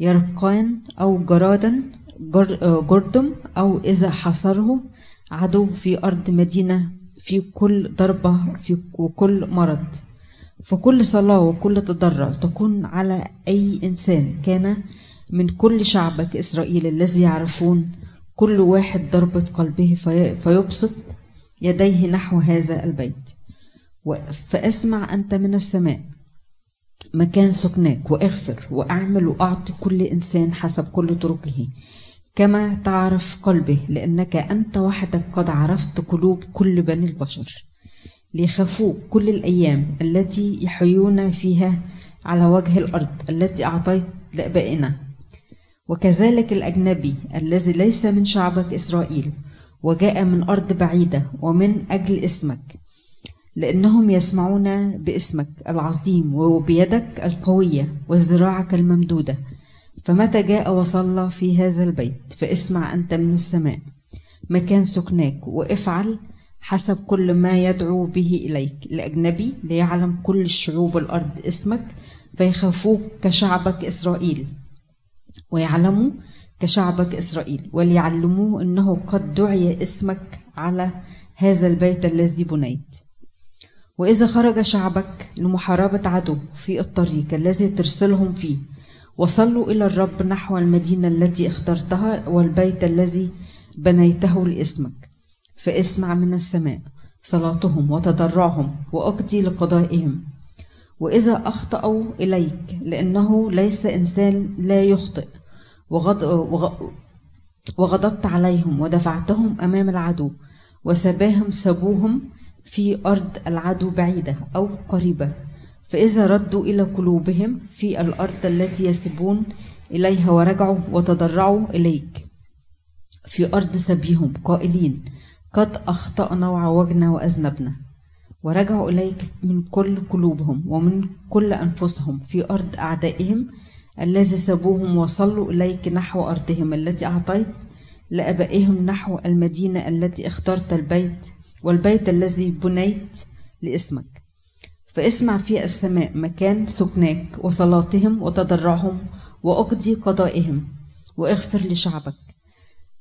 يرقان أو جرادا جر- جردم أو إذا حصره عدو في أرض مدينة في كل ضربة في وكل مرض. فكل صلاة وكل تضرع تكون على أي إنسان كان من كل شعبك إسرائيل الذي يعرفون كل واحد ضربة قلبه في- فيبسط يديه نحو هذا البيت. فاسمع أنت من السماء مكان سكناك وأغفر وأعمل وأعطي كل إنسان حسب كل طرقه. كما تعرف قلبه لأنك أنت وحدك قد عرفت قلوب كل بني البشر. ليخافوك كل الأيام التي يحيون فيها على وجه الأرض التي أعطيت لأبائنا. وكذلك الأجنبي الذي ليس من شعبك إسرائيل وجاء من أرض بعيدة ومن أجل اسمك. لأنهم يسمعون باسمك العظيم وبيدك القوية وذراعك الممدودة. فمتى جاء وصلى في هذا البيت؟ فاسمع أنت من السماء. مكان سكناك وافعل حسب كل ما يدعو به إليك. لأجنبي ليعلم كل الشعوب الأرض اسمك فيخافوك كشعبك إسرائيل. ويعلموا كشعبك إسرائيل وليعلموه أنه قد دعي اسمك على هذا البيت الذي بنيت. وإذا خرج شعبك لمحاربة عدو في الطريق الذي ترسلهم فيه وصلوا إلى الرب نحو المدينة التي اخترتها والبيت الذي بنيته لاسمك. فاسمع من السماء صلاتهم وتضرعهم وأقضي لقضائهم. وإذا أخطأوا إليك لأنه ليس إنسان لا يخطئ وغض وغ- وغضبت عليهم ودفعتهم أمام العدو وسباهم سبوهم في أرض العدو بعيدة أو قريبة. فإذا ردوا إلى قلوبهم في الأرض التي يسبون إليها ورجعوا وتضرعوا إليك. في أرض سبيهم قائلين قد أخطأنا وعوجنا وأذنبنا. ورجعوا إليك من كل قلوبهم ومن كل أنفسهم في أرض أعدائهم الذي سبوهم وصلوا إليك نحو أرضهم التي أعطيت لآبائهم نحو المدينة التي اخترت البيت والبيت الذي بنيت لاسمك. فاسمع في السماء مكان سكناك وصلاتهم وتضرعهم وأقضي قضائهم وأغفر لشعبك.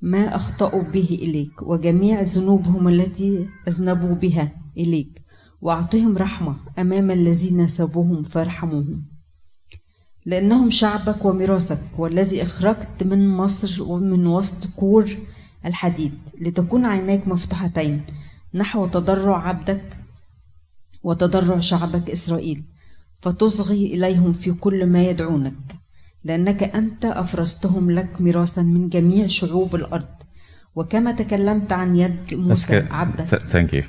ما أخطأوا به إليك وجميع ذنوبهم التي أذنبوا بها إليك. وأعطهم رحمة أمام الذين سبوهم فارحموهم. لأنهم شعبك وميراثك والذي أخرجت من مصر ومن وسط كور الحديد. لتكون عيناك مفتوحتين نحو تضرع عبدك وتضرع شعبك إسرائيل فتصغي إليهم في كل ما يدعونك لأنك أنت أفرستهم لك ميراثا من جميع شعوب الأرض وكما تكلمت عن يد موسى عبدك. thank you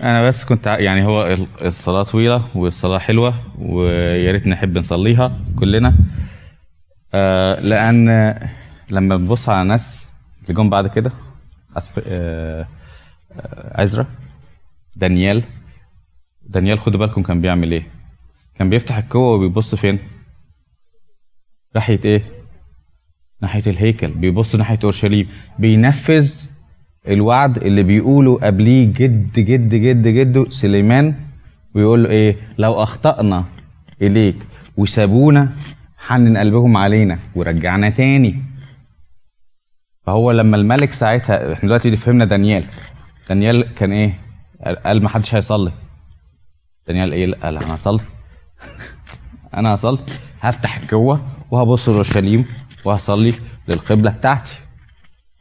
أنا بس كنت يعني هو ال- الصلاة طويلة والصلاة حلوة ويا ريت نحب نصليها كلنا. آه لأن لما بنبص على ناس اللي جم بعد كده أسف... آه آه عزرا دانيال دانيال خدوا بالكم كان بيعمل إيه؟ كان بيفتح الكوة وبيبص فين؟ ناحية إيه؟ ناحية الهيكل بيبص ناحية أورشليم بينفذ الوعد اللي بيقوله قبليه جد جد جد جده سليمان ويقول له إيه؟ لو أخطأنا إليك وسابونا حنن قلبهم علينا ورجعنا تاني. فهو لما الملك ساعتها إحنا دلوقتي فهمنا دانيال. دانيال كان إيه؟ قال ما حدش هيصلي. دانيال إيه قال أنا هصلي [LAUGHS] أنا هصلي هفتح الجوة وهبص لأورشليم وهصلي للقبلة بتاعتي.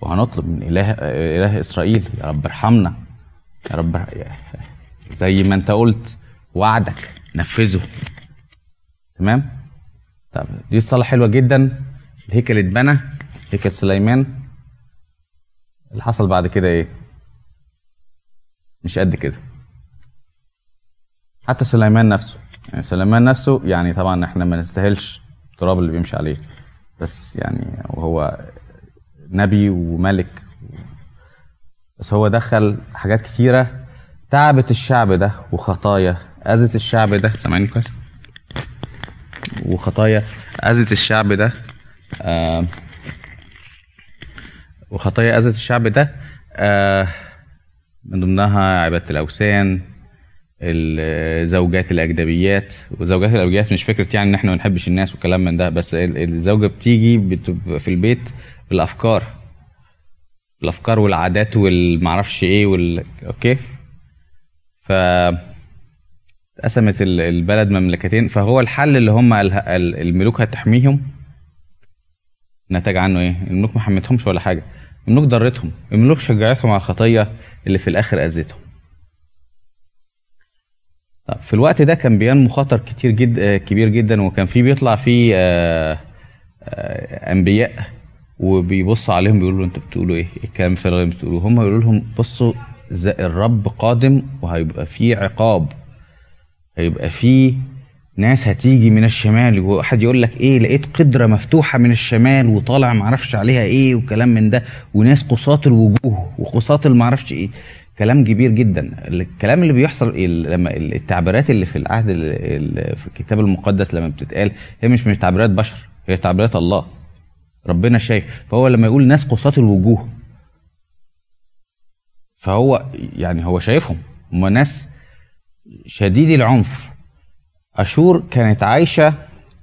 وهنطلب من إله إله إسرائيل يا رب ارحمنا. يا رب زي ما انت قلت وعدك نفذه. تمام؟ طب دي الصلاة حلوة جدا. الهيكل اتبنى هيكل سليمان. اللي حصل بعد كده إيه؟ مش قد كده. حتى سليمان نفسه. يعني سليمان نفسه يعني طبعا إحنا ما نستاهلش التراب اللي بيمشي عليه. بس يعني وهو نبي وملك. بس هو دخل حاجات كتيرة. تعبت الشعب ده وخطايا. أذت الشعب ده سامعني كويس؟ وخطايا. أذت الشعب ده آه وخطايا أذت الشعب ده آه من ضمنها عبادة الأوثان. الزوجات الأجنبيات وزوجات الأجنبيات مش فكرة يعني إن إحنا ما نحبش الناس وكلام من ده بس ال- الزوجة بتيجي بتبقى في البيت بالأفكار. الأفكار والعادات والمعرفش إيه وال أوكي؟ ف قسمت ال- البلد مملكتين فهو الحل اللي هم ال- ال- الملوك هتحميهم. نتج عنه إيه؟ الملوك ما حمتهمش ولا حاجة. الملوك ضرتهم. الملوك شجعتهم على الخطية اللي في الآخر اذتهم في الوقت ده كان بينمو خطر كتير جد آه، كبير جدا وكان في بيطلع فيه آه، آه، أنبياء وبيبصوا عليهم بيقولوا أنتوا بتقولوا إيه؟ إيه الكلام الفارغ اللي بتقولوه؟ هم يقولوا لهم بصوا الرب قادم وهيبقى فيه عقاب هيبقى فيه ناس هتيجي من الشمال واحد يقول لك إيه لقيت قدرة مفتوحة من الشمال وطالع معرفش عليها إيه وكلام من ده وناس قصاة الوجوه وقصاة المعرفش إيه كلام كبير جدا. الكلام اللي بيحصل لما التعبيرات اللي في العهد ال- ال- في الكتاب المقدس لما بتتقال هي مش مش تعبيرات بشر هي تعبيرات الله. ربنا شايف. فهو لما يقول ناس قصاة الوجوه فهو يعني هو شايفهم. هم ناس شديدي العنف. أشور كانت عايشة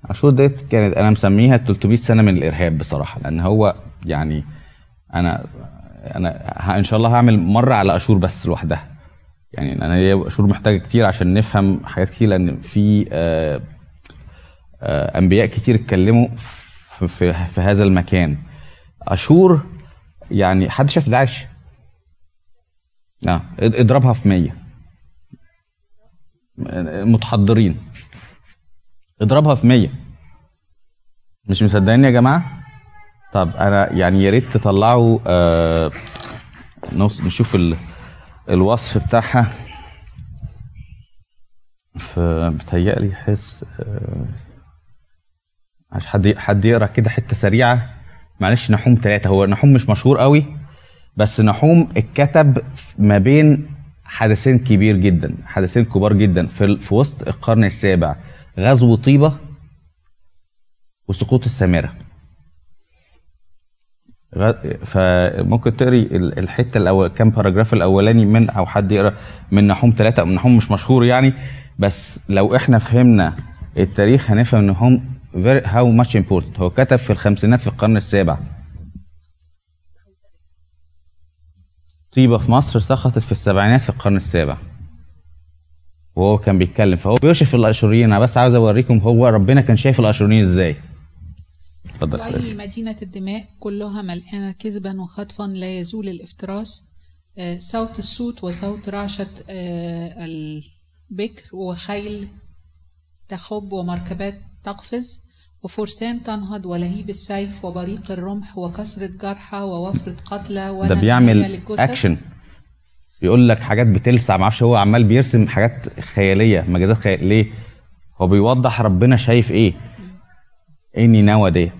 أشور ديت كانت أنا مسميها 300 سنة من الإرهاب بصراحة لأن هو يعني أنا أنا إن شاء الله هعمل مرة على أشور بس لوحدها. يعني أنا هي أشور محتاجة كتير عشان نفهم حاجات كتير لأن في آه، آه، أنبياء كتير اتكلموا في, في, في هذا المكان. أشور يعني حد شاف داعش؟ آه اضربها في 100 متحضرين. اضربها في 100 مش مصدقين يا جماعة؟ طب أنا يعني يا ريت تطلعوا آه نشوف ال الوصف بتاعها. فبتهيألي حس آه عشان حد حد يقرأ كده حتة سريعة. معلش نحوم ثلاثة هو نحوم مش مشهور قوي بس نحوم اتكتب ما بين حدثين كبير جدا حدثين كبار جدا في, في وسط القرن السابع. غزو طيبة وسقوط السامرة. فممكن تقري ال- الحتة الأول كام باراجراف الأولاني من أو حد يقرأ من نحوم ثلاثة نحوم مش مشهور يعني بس لو إحنا فهمنا التاريخ هنفهم إن هم how much important هو كتب في الخمسينات في القرن السابع. طيبة في مصر سقطت في السبعينات في القرن السابع. وهو كان بيتكلم فهو بيوصف الأشوريين أنا بس عاوز أوريكم هو ربنا كان شايف الأشوريين إزاي. اتفضل وأي مدينة الدماء كلها ملآنة كذبا وخطفا لا يزول الافتراس. آه، صوت الصوت وصوت رعشة آه، البكر وخيل تخب ومركبات تقفز وفرسان تنهض ولهيب السيف وبريق الرمح وكسرة جرحى ووفرة قتلى ده بيعمل. اكشن بيقول لك حاجات بتلسع معرفش هو عمال بيرسم حاجات خيالية مجازات خيال ليه؟ هو بيوضح ربنا شايف إيه؟ إني نوى ديت.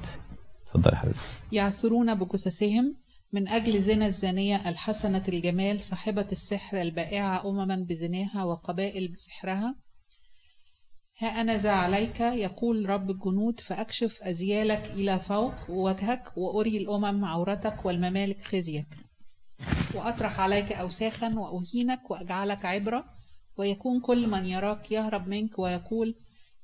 اتفضل يا حبيبي. يعثرون بجثثهم من أجل زنا الزانية الحسنة الجمال صاحبة السحر البائعة أمما بزناها وقبائل بسحرها ها أنا ذا عليك يقول رب الجنود فأكشف أزيالك إلى فوق وجهك وأري الأمم عورتك والممالك خزيك. وأطرح عليك أوساخا وأهينك وأجعلك عبرة ويكون كل من يراك يهرب منك ويقول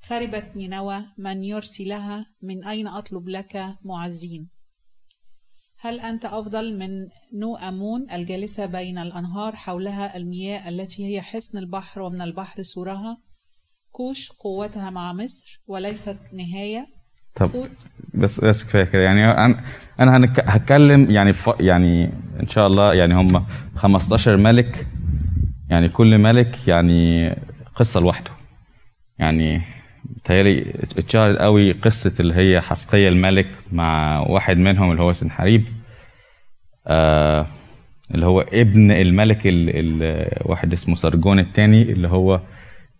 خربت نينوى من يرسي لها من أين أطلب لك معزين؟ هل أنت أفضل من نو أمون الجالسة بين الأنهار حولها المياه التي هي حصن البحر ومن البحر سورها؟ كوش قوتها مع مصر وليست نهاية. طب بس بس كفاية كده. يعني أنا أنا هنك- هتكلم يعني ف... يعني إن شاء الله يعني هم 15 ملك. يعني كل ملك يعني قصة لوحده. يعني بتهيألي اتشهرت قوي قصة اللي هي حسقية الملك مع واحد منهم اللي هو سنحريب آه اللي هو ابن الملك ال... ال... واحد اسمه سرجون التاني اللي هو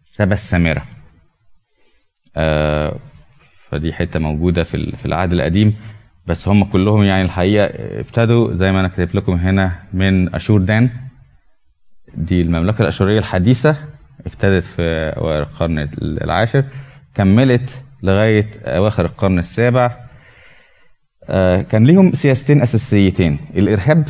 سبا السامرة. آه فدي حتة موجودة في في العهد القديم. بس هم كلهم يعني الحقيقة ابتدوا زي ما أنا كاتب لكم هنا من أشور دان. دي المملكة الأشورية الحديثة ابتدت في أوائل القرن العاشر. كملت لغاية أواخر القرن السابع. آه، كان ليهم سياستين أساسيتين. الإرهاب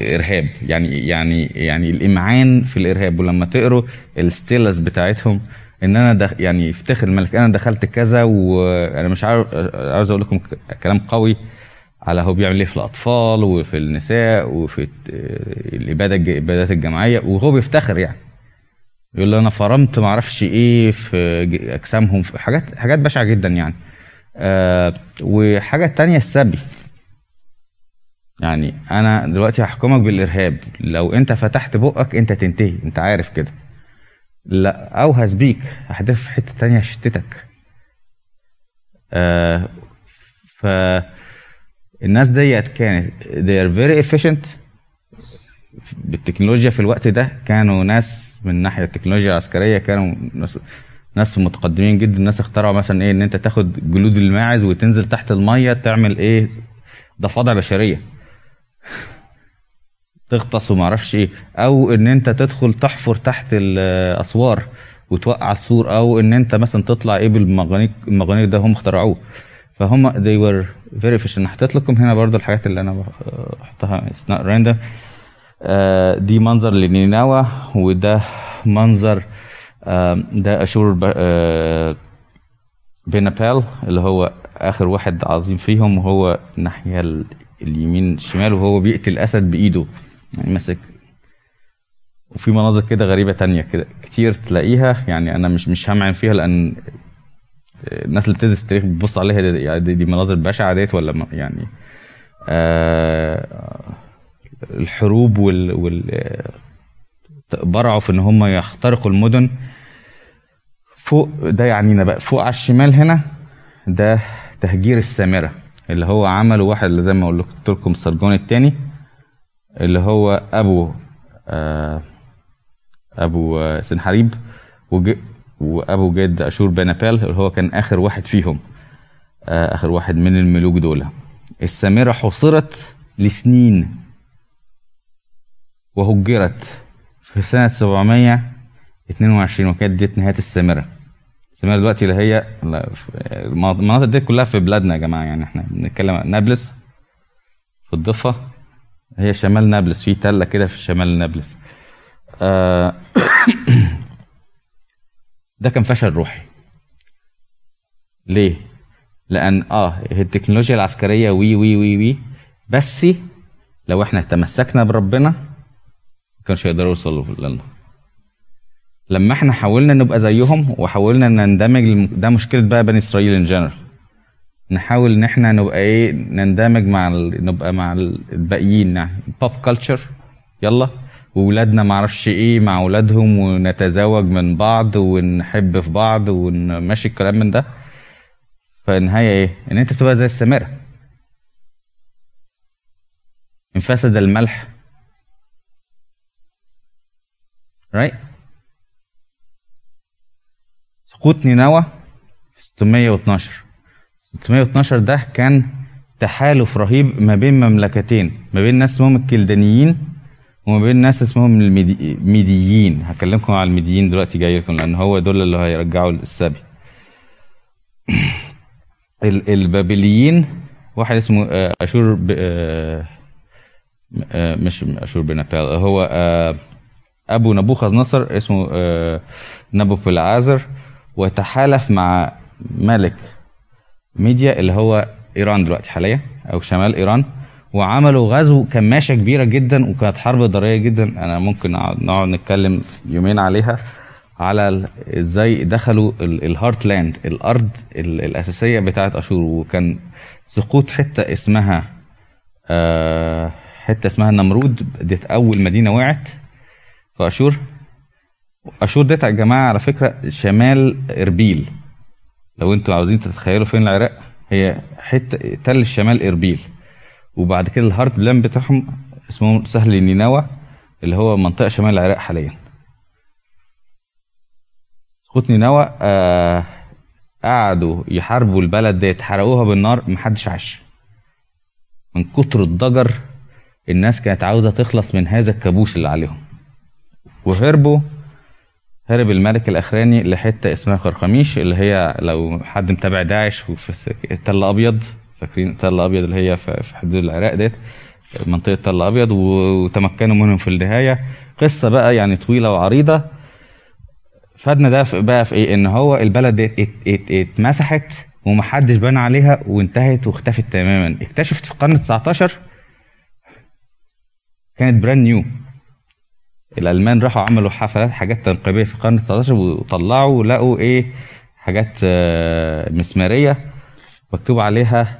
ارهاب يعني يعني يعني الإمعان في الإرهاب. ولما تقروا الستيلس بتاعتهم إن أنا دخ يعني يفتخر الملك أنا دخلت كذا وأنا مش عارف عاوز أقول لكم كلام قوي على هو بيعمل إيه في الأطفال وفي النساء وفي الإبادة الإبادات الجماعية. وهو بيفتخر يعني. يقول له أنا فرمت ما أعرفش إيه في أجسامهم في حاجات حاجات بشعة جدا يعني. آه وحاجة تانية السبي. يعني أنا دلوقتي هحكمك بالإرهاب. لو أنت فتحت بقك أنت تنتهي. أنت عارف كده. لا أو هسبيك هحدف في حتة تانية هشتتك آه ف الناس ديت كانت they are very efficient. بالتكنولوجيا في الوقت ده كانوا ناس من ناحية التكنولوجيا العسكرية كانوا ناس ناس متقدمين جدا. الناس اخترعوا مثلا إيه إن أنت تاخد جلود الماعز وتنزل تحت المية تعمل إيه ضفادع بشرية. [LAUGHS] تغطس وما أعرفش إيه. أو إن أنت تدخل تحفر تحت الأسوار وتوقع السور. أو إن أنت مثلا تطلع إيه بالمغانيق المغانيق ده هم اخترعوه. فهم they were very efficient. أنا حطيت لكم هنا برضو الحاجات اللي أنا بحطها. Random. آه، دي منظر لنينوى وده منظر آه، ده أشور آه، بنابال اللي هو آخر واحد عظيم فيهم وهو الناحية ال- اليمين شمال وهو بيقتل أسد بإيده يعني ماسك. وفي مناظر كده غريبة تانية كده كتير تلاقيها يعني أنا مش مش همعن فيها لأن الناس اللي بتدرس التاريخ بتبص عليها دي, دي, دي مناظر بشعة ديت ولا يعني آه الحروب وال, وال برعوا في إن هم يخترقوا المدن فوق ده يعنينا بقى فوق على الشمال هنا ده تهجير السامرة اللي هو عمله واحد اللي زي ما قلت لكم سرجون التاني اللي هو أبو آه أبو آه سنحريب. وأبو جد أشور بنابال اللي هو كان آخر واحد فيهم آه، آخر واحد من الملوك دول السامرة حصرت لسنين وهجرت في سنة 722 وكانت دي نهاية السامرة. السامرة دلوقتي اللي هي المناطق دي كلها في بلادنا يا جماعة يعني إحنا بنتكلم نابلس. في الضفة هي شمال نابلس في تلة كده في شمال نابلس. آه [COUGHS] ده كان فشل روحي. ليه؟ لأن آه التكنولوجيا العسكرية وي وي وي وي بس لو إحنا تمسكنا بربنا كانش يقدروا يوصلوا لنا. لما إحنا حاولنا نبقى زيهم وحاولنا نندمج ده مشكلة بقى بني إسرائيل in general نحاول إن إحنا نبقى إيه نندمج مع ال... نبقى مع الباقيين يعني. pop culture يلا. وولادنا معرفش إيه مع ولادهم ونتزوج من بعض ونحب في بعض ونمشي الكلام من ده. فالنهاية إيه؟ إن أنت بتبقى زي السمارة. ان فسد الملح. Right? سقوط نينوى في 612 612 ده كان تحالف رهيب ما بين مملكتين ما بين ناس اسمهم الكلدانيين وما بين ناس اسمهم الميديين هكلمكم على الميديين دلوقتي جاي لكم لأن هو دول اللي هيرجعوا السبي. [CLEARS THROAT] البابليين واحد اسمه آه، أشور ب... آه، آه، مش أشور بنبال هو أبو نبوخذ نصر اسمه نبوبولاسر وتحالف مع ملك ميديا اللي هو إيران دلوقتي حاليا أو شمال إيران وعملوا غزو كماشة كبيرة جدا وكانت حرب ضارية جدا. أنا ممكن نقعد نتكلم يومين عليها على إزاي دخلوا ال heartland الأرض الأساسية بتاعت أشور. وكان سقوط حتة اسمها آه، حتة اسمها نمرود ديت أول مدينة وقعت. في أشور ديت يا جماعة على فكرة شمال إربيل. لو أنتوا عاوزين تتخيلوا فين العراق هي حتة تل شمال إربيل. وبعد كده ال heartland بتاعهم اسمه سهل نينوى اللي هو منطقة شمال العراق حاليا. سقوط نينوى آه قعدوا يحاربوا البلد ديت حرقوها بالنار محدش عاش. من كتر الضجر الناس كانت عاوزة تخلص من هذا الكابوس اللي عليهم. وهربوا هرب الملك الأخراني لحتة اسمها خرخميش اللي هي لو حد متابع داعش وفي تل أبيض فاكرين تل أبيض اللي هي في حدود العراق ديت؟ منطقة تل أبيض وتمكنوا منهم في النهاية. قصة بقى يعني طويلة وعريضة. فادنا ده بقى في إيه؟ إن هو البلد اتمسحت ومحدش بنى عليها وانتهت واختفت تماما. اكتشفت في القرن 19 كانت براند نيو الألمان راحوا عملوا حفلات حاجات تنقيبية في القرن 19 وطلعوا لقوا إيه حاجات آه، مسمارية مكتوب عليها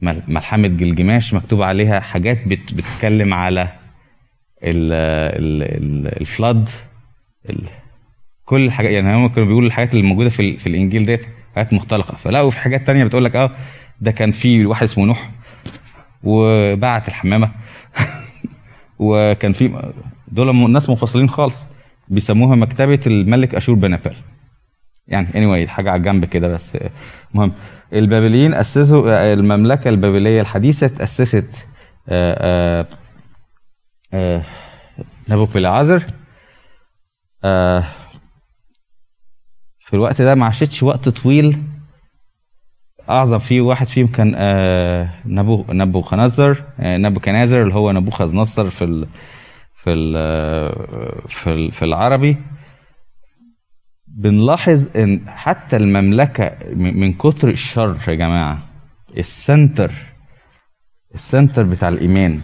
ملحمة جلجماش مكتوب عليها حاجات بتتكلم على الفلاد كل الحاجات يعني هم كانوا بيقولوا الحاجات اللي موجودة في, في الإنجيل ديت حاجات مختلقة. فلقوا في حاجات تانية بتقول لك آه ده كان في واحد اسمه نوح وبعت الحمامة. [LAUGHS] وكان في دول ناس منفصلين خالص. بيسموها مكتبة الملك أشور بنفل يعني anyway حاجة على الجنب كده بس مهم. البابليين أسسوا المملكة البابلية الحديثة تأسست آه، آه، نبوك في الوقت ده ما عاشتش وقت طويل. أعظم فيه واحد فيهم كان آه نبو نبو خنزر آه نبو كنازر اللي هو نبوخذ نصر في في في, في العربي بنلاحظ إن حتى المملكة من كتر الشر يا جماعة ال center ال center بتاع الإيمان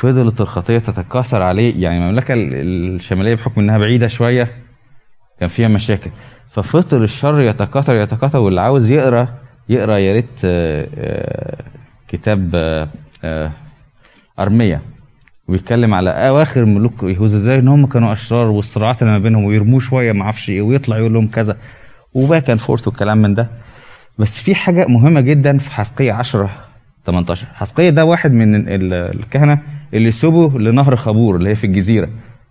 فضلت الخطية تتكاثر عليه. يعني المملكة الشمالية بحكم إنها بعيدة شوية كان فيها مشاكل. ففضل الشر يتكاثر يتكاثر واللي عاوز يقرأ يقرأ يا ريت آه، آه، كتاب آه، أرمية. ويتكلم على آواخر ملوك يهوذا إزاي إن هم كانوا أشرار والصراعات اللي ما بينهم ويرموه شوية ما أعرفش إيه ويطلع يقول لهم كذا. و back and forth والكلام من ده. بس في حاجة مهمة جدا في حسقية 10 18 حسقية ده واحد من الكهنة اللي سبوا لنهر خابور اللي هي في الجزيرة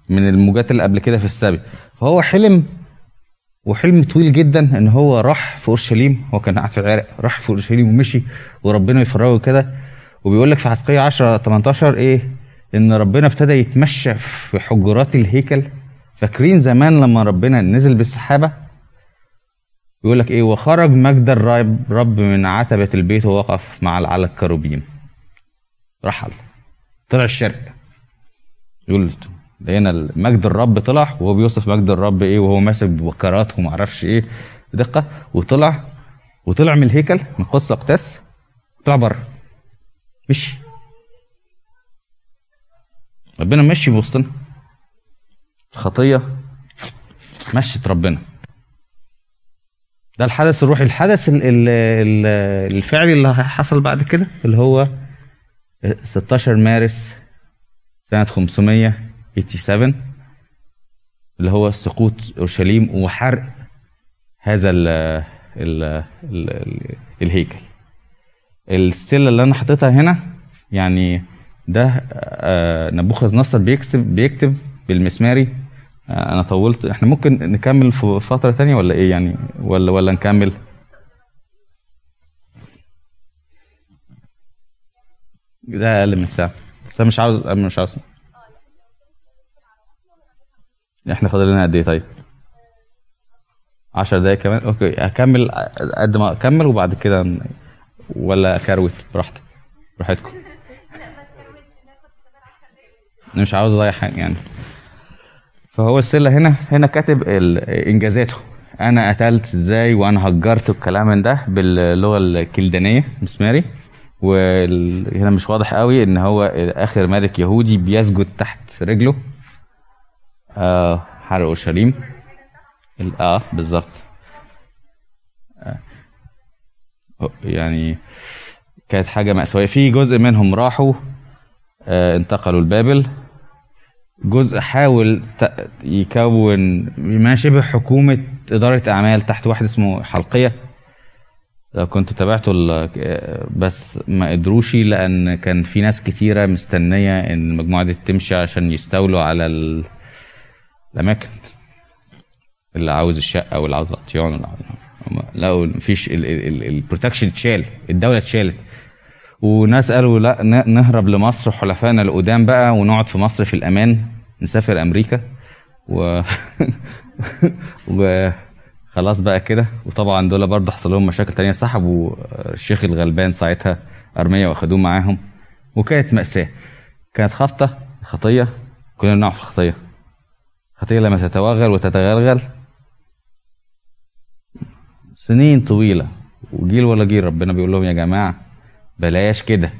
من الموجات اللي قبل كده في السبي فهو حلم وحلم طويل جدا إن هو راح في أورشليم. هو كان قاعد في العراق راح في أورشليم ومشي وربنا يفرجه كده. وبيقول لك في حزقية 10 18 إيه؟ إن ربنا ابتدى يتمشى في حجرات الهيكل. فاكرين زمان لما ربنا نزل بالسحابة؟ يقول لك إيه؟ وخرج مجد الرب رب من عتبة البيت ووقف مع على الكروبيم. رحل. طلع الشرق. يقول لقينا مجد الرب طلع وهو بيوصف مجد الرب إيه؟ وهو ماسك بكرات وما أعرفش إيه. دقة. وطلع. وطلع من الهيكل من قدس الأقداس. طلع بره. مشي. ربنا مشي بوسطنا. الخطيه مشت ربنا. ده الحدث الروحي. الحدث ال ال ال الفعلي اللي حصل بعد كده اللي هو 16 مارس سنة 587 اللي هو سقوط أورشليم وحرق هذا ال ال ال الهيكل. الستيلة اللي أنا حاططها هنا يعني ده آه، نبوخذ نصر بيكتب بيكتب بالمسماري. آه، أنا طولت. إحنا ممكن نكمل في فترة تانية ولا إيه يعني؟ ولا ولا نكمل؟ ده أقل من ساعة. بس أنا مش عاوز مش عاوز. إحنا فاضل لنا قد إيه طيب؟ 10 دقايق كمان؟ أوكي. هكمل قد ما أكمل وبعد كده ولا أكروت براحتك. براحتكم. أنا مش عاوز أضيع حاجة يعني. فهو السلة هنا هنا كاتب إنجازاته. أنا قتلت إزاي وأنا هجرت والكلام من ده باللغة الكلدانية مسماري. وهنا مش واضح قوي إن هو آخر ملك يهودي بيسجد تحت رجله. آه حرق أورشليم. آه بالظبط. آه. يعني كانت حاجة مأساوية. في جزء منهم راحوا انتقلوا لبابل جزء حاول يكون ما شبه حكومة إدارة أعمال تحت واحد اسمه حلقية. لو كنت تابعته ال- بس ما قدروش لأن كان في ناس كتيرة مستنية إن المجموعة دي تمشي عشان يستولوا على ال- الأماكن اللي عاوز الشقة واللي عاوز الأطيان لقوا مفيش البروتكشن اتشال. الدولة اتشالت. وناس قالوا لا نهرب لمصر وحلفائنا القدام بقى ونقعد في مصر في الأمان نسافر أمريكا و [LAUGHS] وخلاص بقى كده. وطبعا دول برضه حصل لهم مشاكل تانية. سحبوا الشيخ الغلبان ساعتها ارميه واخدوه معاهم. وكانت مأساة. كانت خطة خطية. كلنا بنقع في الخطية. خطية لما تتوغل وتتغلغل. سنين طويلة. وجيل ولا جيل ربنا بيقول لهم يا جماعة بلاش كده.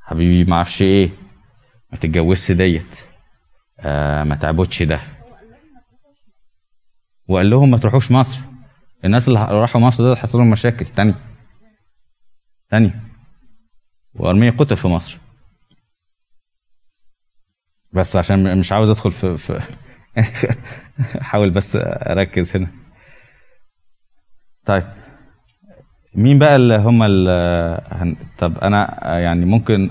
حبيبي ما أعرفش إيه. ما تتجوزش ديت. آه ما تعبدش ده. وقال لهم ما تروحوش مصر. الناس اللي راحوا مصر دول حصل لهم مشاكل. تانية تانية وارميا قتل في مصر. بس عشان مش عاوز أدخل في, في [LAUGHS] حاول بس أركز هنا. طيب. مين بقى اللي هم طب أنا يعني ممكن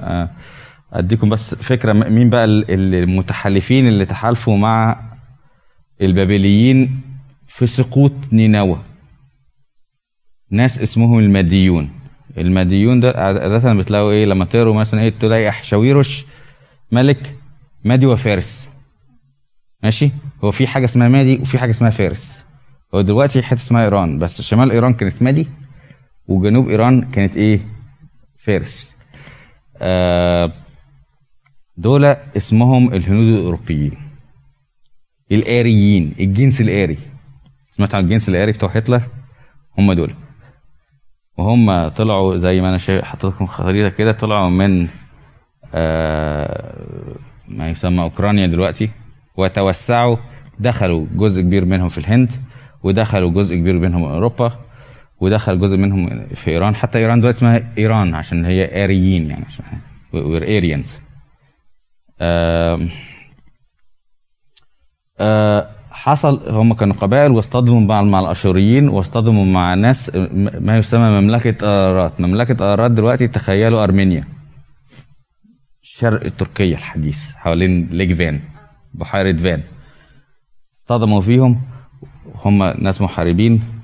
أديكم بس فكرة مين بقى ال- المتحالفين اللي تحالفوا مع البابليين في سقوط نينوى؟ ناس اسمهم الماديون الماديون ده عادة بتلاقوا إيه؟ لما تقروا مثلا إيه؟ تلاقي احشاويرش ملك مادي وفارس. ماشي؟ هو في حاجة اسمها مادي وفي حاجة اسمها فارس. هو دلوقتي حتة اسمها إيران بس شمال إيران كانت مادي. وجنوب إيران كانت إيه؟ فارس. آه دول اسمهم الهنود الأوروبيين. الآريين الجنس الآري. سمعت عن الجنس الآري بتوع هتلر؟ هم دول. وهم طلعوا زي ما أنا شايف لكم خريطة كده طلعوا من آه ما يسمى أوكرانيا دلوقتي وتوسعوا دخلوا جزء كبير منهم في الهند ودخلوا جزء كبير منهم أوروبا. ودخل جزء منهم في إيران. حتى إيران دلوقتي اسمها إيران عشان هي آريين يعني عشان we're Aryans حصل هم كانوا قبائل واصطدموا مع مع الأشوريين واصطدموا مع ناس ما يسمى مملكة ارارات مملكة ارارات دلوقتي تخيلوا أرمينيا. شرق تركيا الحديث حوالين ليك فان بحيرة فان اصطدموا فيهم. هم ناس محاربين.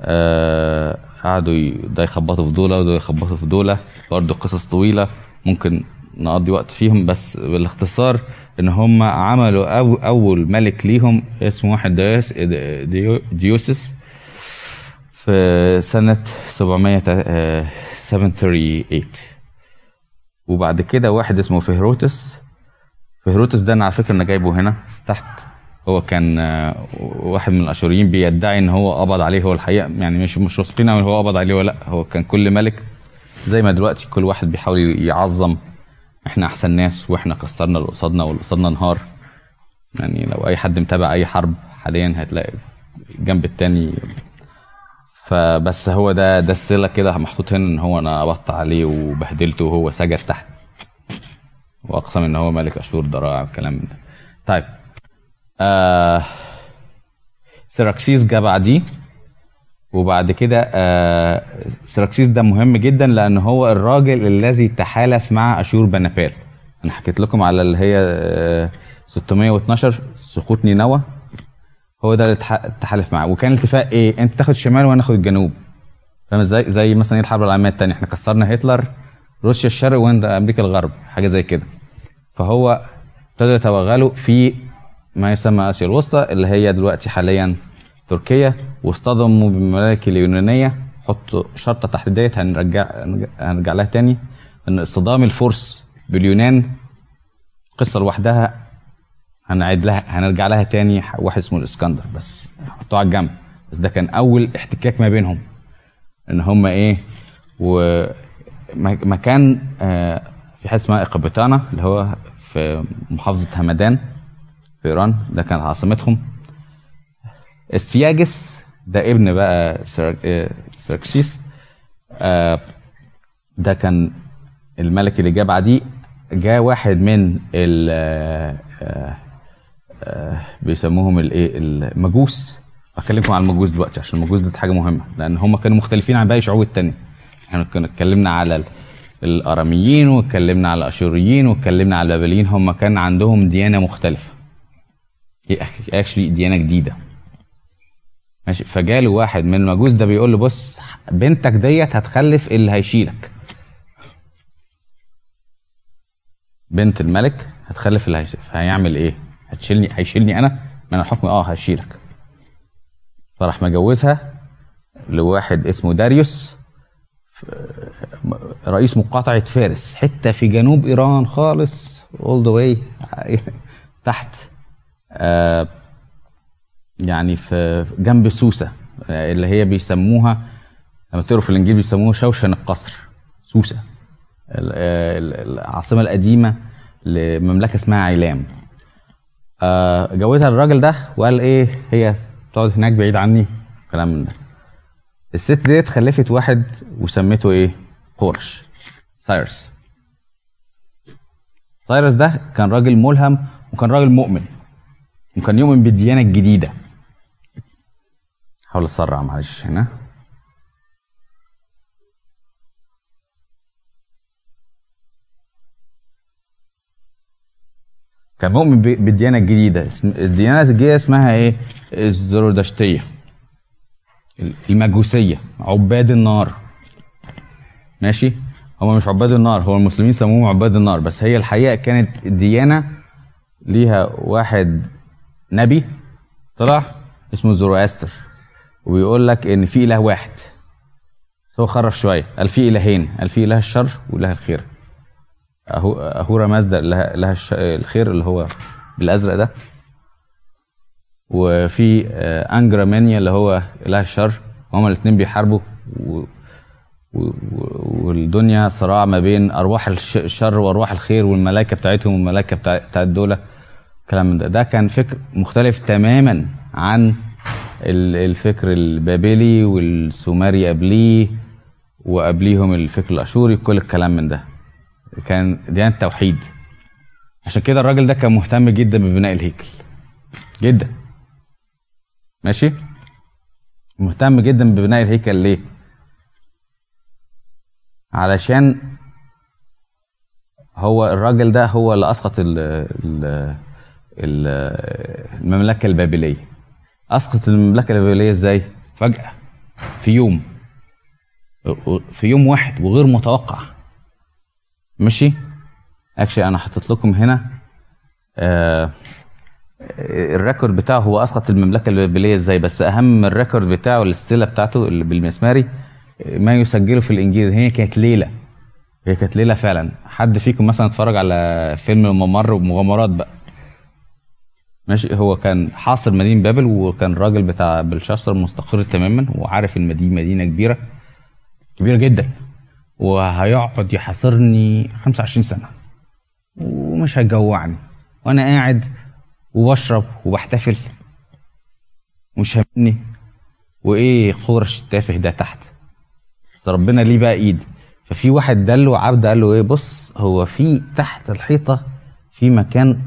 آه قعدوا ده يخبطوا في دولة وده يخبطوا في دولة. برضه قصص طويلة ممكن نقضي وقت فيهم بس بالاختصار إن هم عملوا أو أول ملك ليهم اسمه واحد ديوس ديو ديوسس في سنة 700 آه، 738 وبعد كده واحد اسمه فهروتس. فهروتس ده أنا على فكرة أنا جايبه هنا تحت. هو كان آه، واحد من الأشوريين بيدعي إن هو قبض عليه هو الحقيقة يعني مش مش واثقين هو قبض عليه ولا لأ. هو كان كل ملك زي ما دلوقتي كل واحد بيحاول يعظم. إحنا أحسن ناس وإحنا كسرنا اللي قصادنا واللي قصادنا انهار. يعني لو أي حد متابع أي حرب حاليا هتلاقي الجنب التاني. فبس هو ده ده السله كده محطوط هنا إن هو أنا قبضت عليه وبهدلته وهو سجد تحت. وأقسم إن هو ملك أشور ضراع الكلام من ده. طيب آه سيراكسيس جه بعديه وبعد كده آه سيراكسيس ده مهم جدا لأن هو الراجل الذي تحالف مع أشور بنابال أنا حكيت لكم على اللي هي آه 612 سقوط نينوى. هو ده اللي تحالف معاه. وكان الاتفاق إيه؟ أنت تاخد الشمال وأنا اخد الجنوب. فاهم إزاي؟ زي مثلا إيه الحرب العالميه الثانية إحنا كسرنا هتلر روسيا الشرق وانت أمريكا الغرب. حاجة زي كده. فهو ابتدوا يتوغلوا في ما يسمى آسيا الوسطى اللي هي دلوقتي حاليا تركيا. واصطدموا بالممالك اليونانية. حطوا شرطة تحت ديت هنرجع هنرجع لها تاني. إن اصطدام الفرس باليونان قصة لوحدها هنعيد لها هنرجع لها تاني. واحد اسمه الإسكندر بس. حطوه على الجنب. بس ده كان أول احتكاك ما بينهم. إن هم إيه و مكان آه، في حاجة اسمها اقبتانا اللي هو في محافظة همدان. في إيران ده كانت عاصمتهم. استياجس ده ابن بقى آه، سيراكسيس آه، ده كان الملك اللي جه بعديه. جاء واحد من ال آه، بيسموهم الايه المجوس. هكلمكم عن المجوس دلوقتي عشان المجوس دي حاجة مهمة لأن هم كانوا مختلفين عن باقي الشعوب التانية. إحنا كنا اتكلمنا على ال- الأراميين واتكلمنا على الأشوريين واتكلمنا على البابليين. هم كان عندهم ديانة مختلفة. اكشلي ديانة جديدة. ماشي. فجاله واحد من المجوس ده بيقول له بص بنتك ديت هتخلف اللي هيشيلك. بنت الملك هتخلف اللي هيشيلك فهيعمل إيه؟ هتشيلني هيشيلني أنا؟ من الحكم آه هشيلك فراح مجوزها لواحد اسمه داريوس رئيس مقاطعة فارس حتة في جنوب إيران خالص all the way تحت يعني في جنب سوسة آه، اللي هي بيسموها لما تقروا في الإنجيل بيسموها شوشن القصر سوسة. ال- ال- العاصمة القديمة لمملكة اسمها عيلام آه جوزها الراجل ده وقال إيه هي تقعد هناك بعيد عني كلام من ده. الست ديت خلفت واحد وسميته إيه قرش سايرس. سايرس ده كان راجل ملهم وكان راجل مؤمن. وكان يؤمن بالديانه الجديدة. حاول اسرع معلش هنا. كان مؤمن ب- بالديانه الجديدة. اسم- الديانة الجديده اسمها إيه؟ الزرودشتية. المجوسية. عباد النار. ماشي؟ هم مش عباد النار. هو المسلمين سموهم عباد النار. بس هي الحقيقة كانت الديانه ليها واحد نبي طلع؟ اسمه زoroaster وبيقول لك إن في إله واحد. هو خرف شوية. قال في إلهين. قال في إله الشر وإله الخير. أهو أهورا مازدا لها, لها. الخير اللي هو بالأزرق ده. وفي آه، أنجرا مانيا اللي هو إله الشر. هما الاثنين بيحاربوا. و... و... والدنيا صراع ما بين أرواح الش... الشر وأرواح الخير والملائكة بتاعتهم والملائكة بتاع... بتاعت دول كلام من ده. ده كان فكر مختلف تماما عن ال- الفكر البابلي والسومري قبليه وقبليهم الفكر الأشوري كل الكلام من ده. كان ديانة توحيد عشان كده الراجل ده كان مهتم جدا ببناء الهيكل. جدا. ماشي؟ مهتم جدا ببناء الهيكل ليه؟ علشان هو الراجل ده هو اللي أسقط ال المملكة البابلية. أسقط المملكة البابلية إزاي؟ فجأة. في يوم. في يوم واحد وغير متوقع. ماشي؟ actually أنا حاطط لكم هنا آه ال record بتاعه هو أسقط المملكة البابلية إزاي بس أهم ال record بتاعه السلسله بتاعته اللي بالمسماري ما يسجله في الإنجيل. هي كانت ليلة. هي كانت ليلة فعلا. حد فيكم مثلا اتفرج على فيلم الممر ومغامرات بقى. ماشي. هو كان حاصر مدينة بابل وكان الراجل بتاع بلشاصر مستقر تماما وعارف إن دي مدينة كبيرة كبيرة جدا وهيقعد يحاصرني 25 سنة. ومش هيجوعني. وأنا قاعد وبشرب وبحتفل. ومش هامني وإيه خورش التافه ده تحت. ربنا ليه بقى إيد. ففي واحد دله عبد قال له إيه بص هو في تحت الحيطة في مكان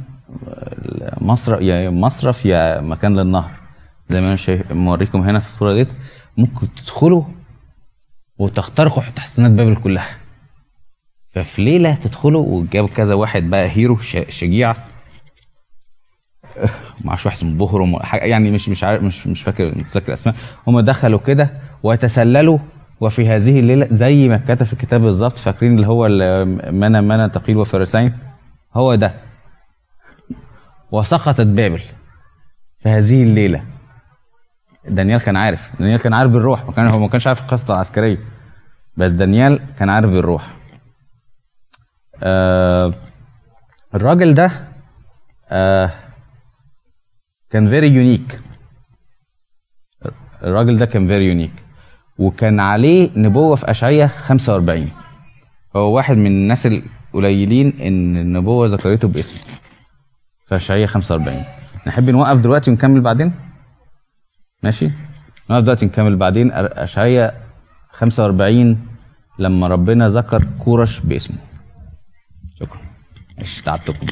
مصرف يا مصرف يا مكان للنهر. زي ما أنا شايف موريكم هنا في الصورة ديت. ممكن تدخلوا وتخترقوا تحصينات بابل كلها. ففي ليلة تدخلوا وجاب كذا واحد بقى هيرو شجيع. [LAUGHS] معرفش واحد اسمه بهرم يعني مش مش عارف مش مش فاكر متذكر اسماء هم دخلوا كده وتسللوا. وفي هذه الليلة زي ما اتكتب في الكتاب بالظبط. فاكرين اللي هو منا منا تقيل وفرسين هو ده. وسقطت بابل في هذه الليلة. دانيال كان عارف. دانيال كان عارف بالروح. ما كان هو ما كانش عارف القصة العسكرية. بس دانيال كان عارف بالروح. آه الراجل ده آه كان very unique الراجل ده كان very unique وكان عليه نبوة في أشعية 45 هو واحد من الناس القليلين إن النبوة ذكرته باسمه. في أشعية 45 نحب نوقف دلوقتي ونكمل بعدين؟ ماشي؟ نوقف دلوقتي نكمل بعدين. أشعية 45 لما ربنا ذكر كورش باسمه. شكرا. ماشي تعبتكم.